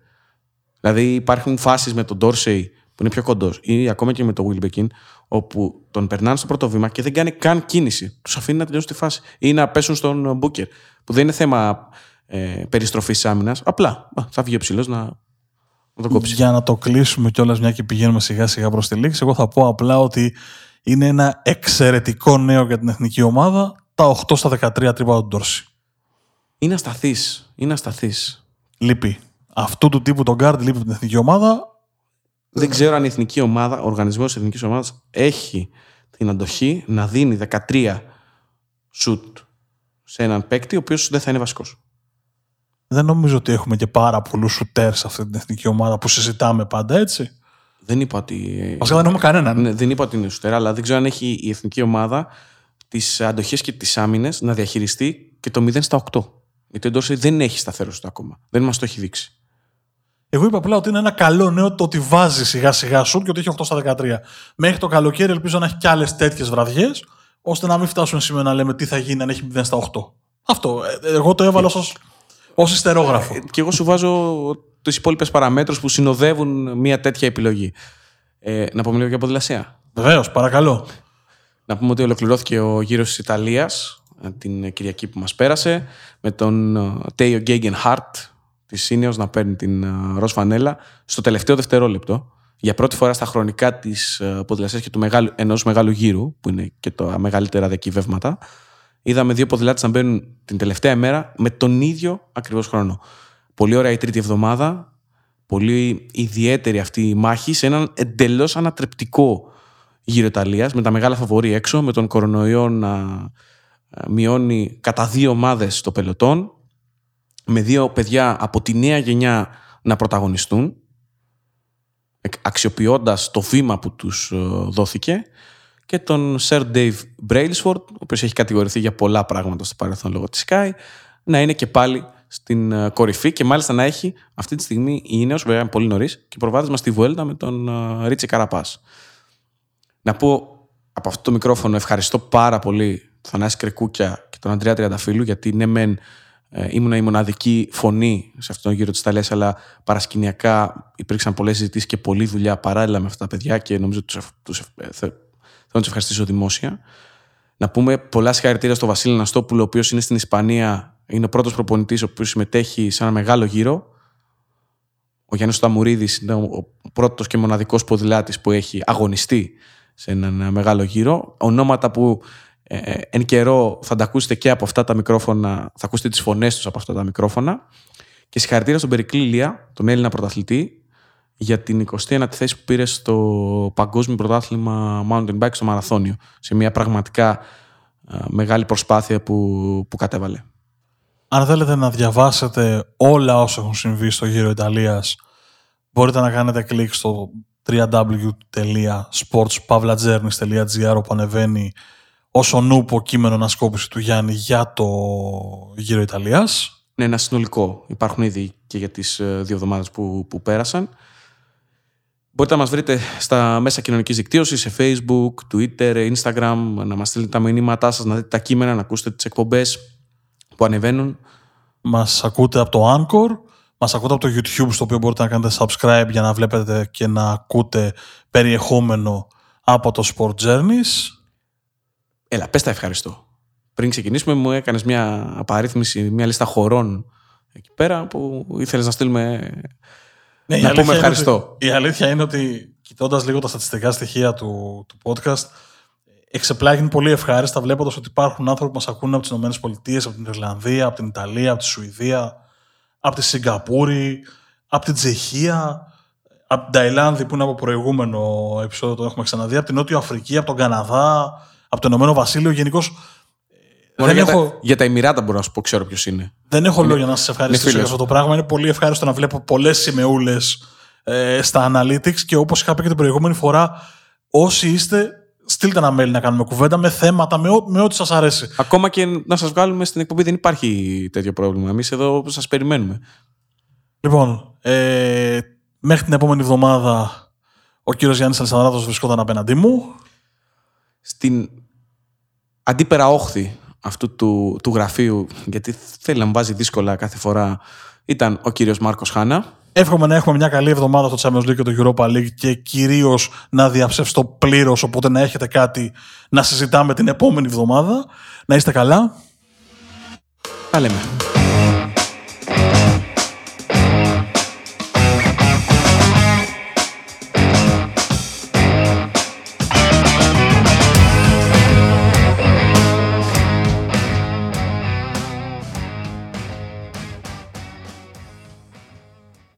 Δηλαδή υπάρχουν φάσεις με τον Ντόρσεϊ που είναι πιο κοντός ή ακόμα και με τον Βίλμπεκιν όπου τον περνάνε στο πρώτο βήμα και δεν κάνει καν κίνηση. Τους αφήνει να τελειώσουν τη φάση ή να πέσουν στον Μπούκερ. Που δεν είναι θέμα ε, περιστροφής άμυνας. Απλά θα βγει ο ψηλός να, να τον κόψει. Για να το κλείσουμε κιόλας, μια και πηγαίνουμε σιγά σιγά προς τη λήξη, εγώ θα πω απλά ότι είναι ένα εξαιρετικό νέο για την εθνική ομάδα τα 8 στα 13 τρίποντα του Ντόρσεϊ. Είναι ασταθής. Είναι ασταθής. Λείπει. Αυτού του τύπου το γκαρντ λείπει από την εθνική ομάδα. Δεν ξέρω αν η εθνική ομάδα, ο οργανισμός της εθνικής ομάδας έχει την αντοχή να δίνει 13 σουτ σε έναν παίκτη ο οποίος δεν θα είναι βασικός. Δεν νομίζω ότι έχουμε και πάρα πολλούς σουτέρς σε αυτή την εθνική ομάδα που συζητάμε πάντα έτσι. Δεν είπα ότι. Βασικά δεν έχουμε κανέναν. Ναι, δεν είπα ότι είναι σουτέρ, αλλά δεν ξέρω αν έχει η εθνική ομάδα τις αντοχές και τις άμυνες να διαχειριστεί και το 0 στα 8. Γιατί ο Ντόρσεϊ δεν έχει σταθερό ακόμα. Δεν μας το έχει δείξει. Εγώ είπα απλά ότι είναι ένα καλό νέο το ότι βάζει σιγά σιγά σουτ και ότι έχει 8 στα 13. Μέχρι το καλοκαίρι ελπίζω να έχει κι άλλες τέτοιες βραδιές, ώστε να μην φτάσουμε σήμερα να λέμε τι θα γίνει αν έχει 0 στα 8. Αυτό. Ε, εγώ το έβαλα ως ιστερόγραφο. Ε, και εγώ σου βάζω τι υπόλοιπες παραμέτρους που συνοδεύουν μια τέτοια επιλογή. Ε, να πούμε λίγο για ποδηλασία. Βεβαίως, παρακαλώ. Να πούμε ότι ολοκληρώθηκε ο γύρος της Ιταλίας ε, την Κυριακή που μας πέρασε με τον Τέιο Γκέγγεν Χαρτ της Σίνεο να παίρνει την ροζ φανέλα στο τελευταίο δευτερόλεπτο. Για πρώτη φορά στα χρονικά της ποδηλασίας και του μεγάλου, ενός μεγάλου γύρου, που είναι και τα μεγαλύτερα διακυβεύματα, είδαμε δύο ποδηλάτες να μπαίνουν την τελευταία μέρα με τον ίδιο ακριβώς χρόνο. Πολύ ωραία η τρίτη εβδομάδα. Πολύ ιδιαίτερη αυτή η μάχη σε έναν εντελώς ανατρεπτικό γύρο Ιταλίας με τα μεγάλα φαβορή έξω, με τον κορονοϊό να μειώνει κατά δύο ομάδες το πελωτόν, με δύο παιδιά από τη νέα γενιά να πρωταγωνιστούν, αξιοποιώντας το βήμα που τους ε, δόθηκε και τον Sir Dave Brailsford, ο οποίος έχει κατηγορηθεί για πολλά πράγματα στο παρελθόν λόγω της Sky, να είναι και πάλι στην ε, κορυφή και μάλιστα να έχει αυτή τη στιγμή η Ινέος, βέβαια πολύ νωρίς, και προβάδισμα στη Βουέλτα με τον ε, Ρίτσι Καραπάς. Να πω από αυτό το μικρόφωνο ευχαριστώ πάρα πολύ τον Θανάση Κρεκούκια και τον Αντρέα Τριανταφύλου γιατί ναι μεν ε, ήμουνα η μοναδική φωνή σε αυτόν τον γύρο της Ιταλίας αλλά παρασκηνιακά υπήρξαν πολλές συζητήσεις και πολλή δουλειά παράλληλα με αυτά τα παιδιά και νομίζω ότι τους, θέλω να τους ευχαριστήσω δημόσια. Να πούμε πολλά συγχαρητήρια στον Βασίλη Ναστόπουλο, ο οποίος είναι στην Ισπανία είναι ο πρώτος προπονητής ο οποίος συμμετέχει σε ένα μεγάλο γύρο. Ο Γιάννης Σταμουρίδης είναι ο πρώτος και μοναδικός ποδηλάτης που έχει αγωνιστεί σε έναν μεγάλο γύρο. Ονόματα που ε, ε, εν καιρό θα τα ακούσετε και από αυτά τα μικρόφωνα, θα ακούσετε τις φωνές τους από αυτά τα μικρόφωνα. Και συγχαρητήρια στον Περικλή Λία, τον Έλληνα πρωταθλητή, για την 29η θέση που πήρε στο Παγκόσμιο Πρωτάθλημα Mountain Bike στο Μαραθώνιο. Σε μια πραγματικά ε, μεγάλη προσπάθεια που, που κατέβαλε. Αν θέλετε να διαβάσετε όλα όσα έχουν συμβεί στο γύρο Ιταλίας, μπορείτε να κάνετε κλικ στο www.sportspavlagernis.gr όπου ανεβαίνει όσο νούπο κείμενο ανασκόπηση του Γιάννη για το γύρο Ιταλίας. Ναι, ένα συνολικό. Υπάρχουν ήδη και για τις ε, δύο εβδομάδες που, που πέρασαν. Μπορείτε να μας βρείτε στα μέσα κοινωνικής δικτύωσης, σε Facebook, Twitter, Instagram, να μας στείλετε τα μηνύματά σας, να δείτε τα κείμενα, να ακούσετε τις εκπομπές που ανεβαίνουν. Μας ακούτε από το Anchor, μας ακούτε από το YouTube, στο οποίο μπορείτε να κάνετε subscribe για να βλέπετε και να ακούτε περιεχόμενο από το Sport Journeys. Έλα, πες τα ευχαριστώ. Πριν ξεκινήσουμε μου έκανες μια απαρίθμηση, μια λίστα χωρών εκεί πέρα που ήθελες να στείλουμε ναι, να πούμε ευχαριστώ. η αλήθεια είναι ότι κοιτώντας λίγο τα στατιστικά στοιχεία του, του podcast, εξεπλάγει πολύ ευχάριστα βλέποντας ότι υπάρχουν άνθρωποι που μας ακούνε από τις ΗΠΑ, από την Ιρλανδία, από την Ιταλία, από τη Σουηδία, από τη Σιγκαπούρη, από την Τσεχία, από την Ταϊλάνδη που είναι από προηγούμενο επεισόδιο, το έχουμε ξαναδεί, από την Νότια Αφρική, από τον Καναδά, από το Ηνωμένο Βασίλειο. Γενικώς δεν για, έχω... τα, για τα Εμμυράτα μπορώ να σου πω, ξέρω ποιος είναι. Δεν έχω λόγια να σας ευχαριστήσω για αυτό το πράγμα. Είναι πολύ ευχάριστο να βλέπω πολλές σημεούλες ε, στα analytics και όπως είχα πει και την προηγούμενη φορά, όσοι είστε, στείλτε ένα mail να κάνουμε κουβέντα με θέματα, με, με ό,τι σας αρέσει. Ακόμα και να σας βγάλουμε στην εκπομπή δεν υπάρχει τέτοιο πρόβλημα. Εμείς εδώ σας περιμένουμε. Λοιπόν, ε, μέχρι την επόμενη εβδομάδα ο κύριος Γιάννης Αλσανδράτο βρισκόταν απέναντί μου. Στην αντίπερα όχθη αυτού του, του γραφείου, γιατί θέλει να μου βάζει δύσκολα κάθε φορά, ήταν ο κύριος Μάρκος Χάνα. Εύχομαι να έχουμε μια καλή εβδομάδα στο Champions League και το Europa League και κυρίως να διαψεύσω πλήρως, οπότε να έχετε κάτι να συζητάμε την επόμενη εβδομάδα. Να είστε καλά. Τα λέμε.